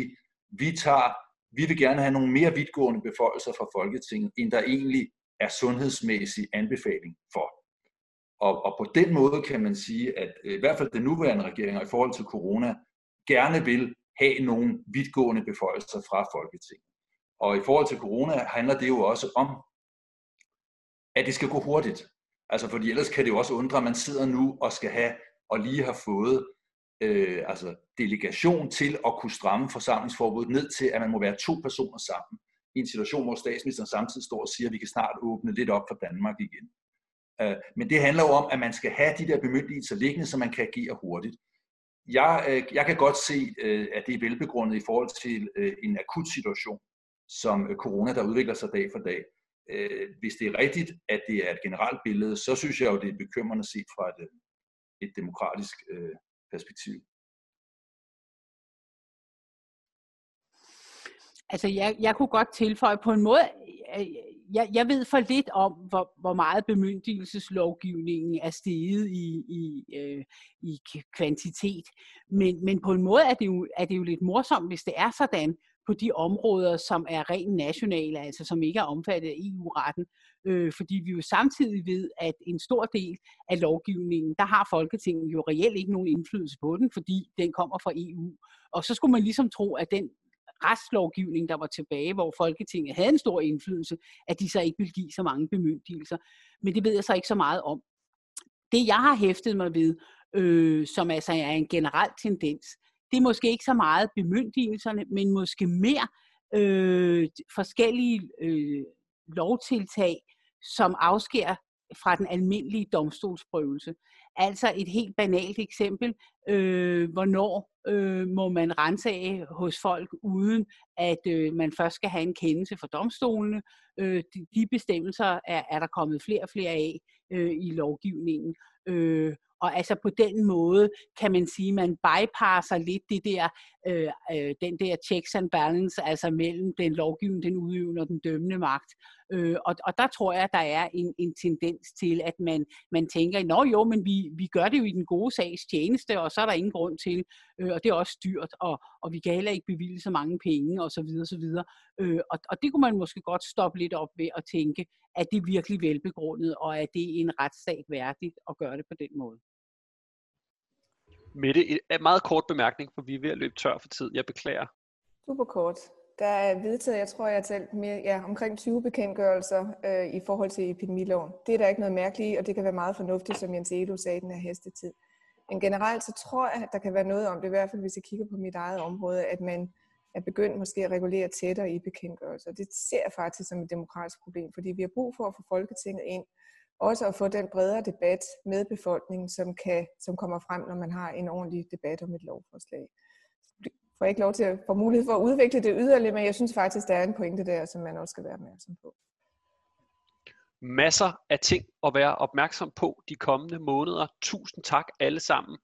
vi tager, vi vil gerne have nogle mere vidtgående beføjelser fra Folketinget, end der egentlig er sundhedsmæssig anbefaling for. Og, og på den måde kan man sige, at øh, i hvert fald den nuværende regering i forhold til corona gerne vil have nogle vidtgående beføjelser fra Folketinget. Og i forhold til corona handler det jo også om, at det skal gå hurtigt. Altså fordi ellers kan det jo også undre, at man sidder nu og skal have og lige har fået øh, altså delegation til at kunne stramme forsamlingsforbuddet ned til, at man må være to personer sammen i en situation, hvor statsministeren samtidig står og siger, at vi kan snart åbne lidt op for Danmark igen. Øh, men det handler jo om, at man skal have de der bemyndigelser liggende, så man kan agere hurtigt. Jeg, øh, jeg kan godt se, øh, at det er velbegrundet i forhold til øh, en akut situation, som corona, der udvikler sig dag for dag. Hvis det er rigtigt, at det er et generelt billede, så synes jeg jo, det er bekymrende set fra et, et demokratisk perspektiv. Altså, jeg, jeg kunne godt tilføje på en måde, jeg, jeg ved for lidt om, hvor, hvor meget bemyndigelseslovgivningen er steget i, i, øh, i kvantitet. Men, men på en måde er det, jo, er det jo lidt morsomt, hvis det er sådan på de områder, som er rent nationale, altså som ikke er omfattet af EU-retten. Øh, fordi vi jo samtidig ved, at en stor del af lovgivningen, der har Folketinget jo reelt ikke nogen indflydelse på den, fordi den kommer fra EU. Og så skulle man ligesom tro, at den retslovgivning, der var tilbage, hvor Folketinget havde en stor indflydelse, at de så ikke ville give så mange bemyndigelser. Men det ved jeg så ikke så meget om. Det jeg har hæftet mig ved, øh, som altså er en generel tendens, det er måske ikke så meget bemyndigelserne, men måske mere øh, forskellige øh, lovtiltag, som afsker fra den almindelige domstolsprøvelse. Altså et helt banalt eksempel, øh, hvornår øh, må man rense af hos folk, uden at øh, man først skal have en kendelse fra domstolene. Øh, de, de bestemmelser er, er der kommet flere og flere af øh, i lovgivningen. Øh, og altså på den måde kan man sige, at man bypasser lidt det der, øh, øh, den der checks and balance, altså mellem den lovgivende, den udøvende og den dømmende magt. Øh, og, og der tror jeg, at der er en, en tendens til, at man, man tænker, nå jo, men vi, vi gør det jo i den gode sags tjeneste, og så er der ingen grund til, øh, og det er også dyrt, og, og vi kan heller ikke bevilge så mange penge, og så videre, så videre. Øh, og, og det kunne man måske godt stoppe lidt op ved at tænke, at det er virkelig velbegrundet, og at det er en retsstat værdigt at gøre det på den måde. Mette, en meget kort bemærkning, for vi er ved at løbe tør for tid. Jeg beklager. Super kort. Der er vedtaget, jeg tror, jeg har talt mere, ja, omkring 20 bekendtgørelser øh, i forhold til epidemiloven. Det er der ikke noget mærkeligt i, og det kan være meget fornuftigt, som Jens Edo sagde, den her hestetid. Men generelt så tror jeg, at der kan være noget om det, i hvert fald hvis jeg kigger på mit eget område, at man er begyndt måske at regulere tættere i bekendtgørelser. Det ser jeg faktisk som et demokratisk problem, fordi vi har brug for at få Folketinget ind, også at få den bredere debat med befolkningen, som, kan, som kommer frem, når man har en ordentlig debat om et lovforslag. Jeg får ikke lov til at få mulighed for at udvikle det yderligere, men jeg synes faktisk, der er en pointe der, som man også skal være opmærksom på. Masser af ting at være opmærksom på de kommende måneder. Tusind tak alle sammen.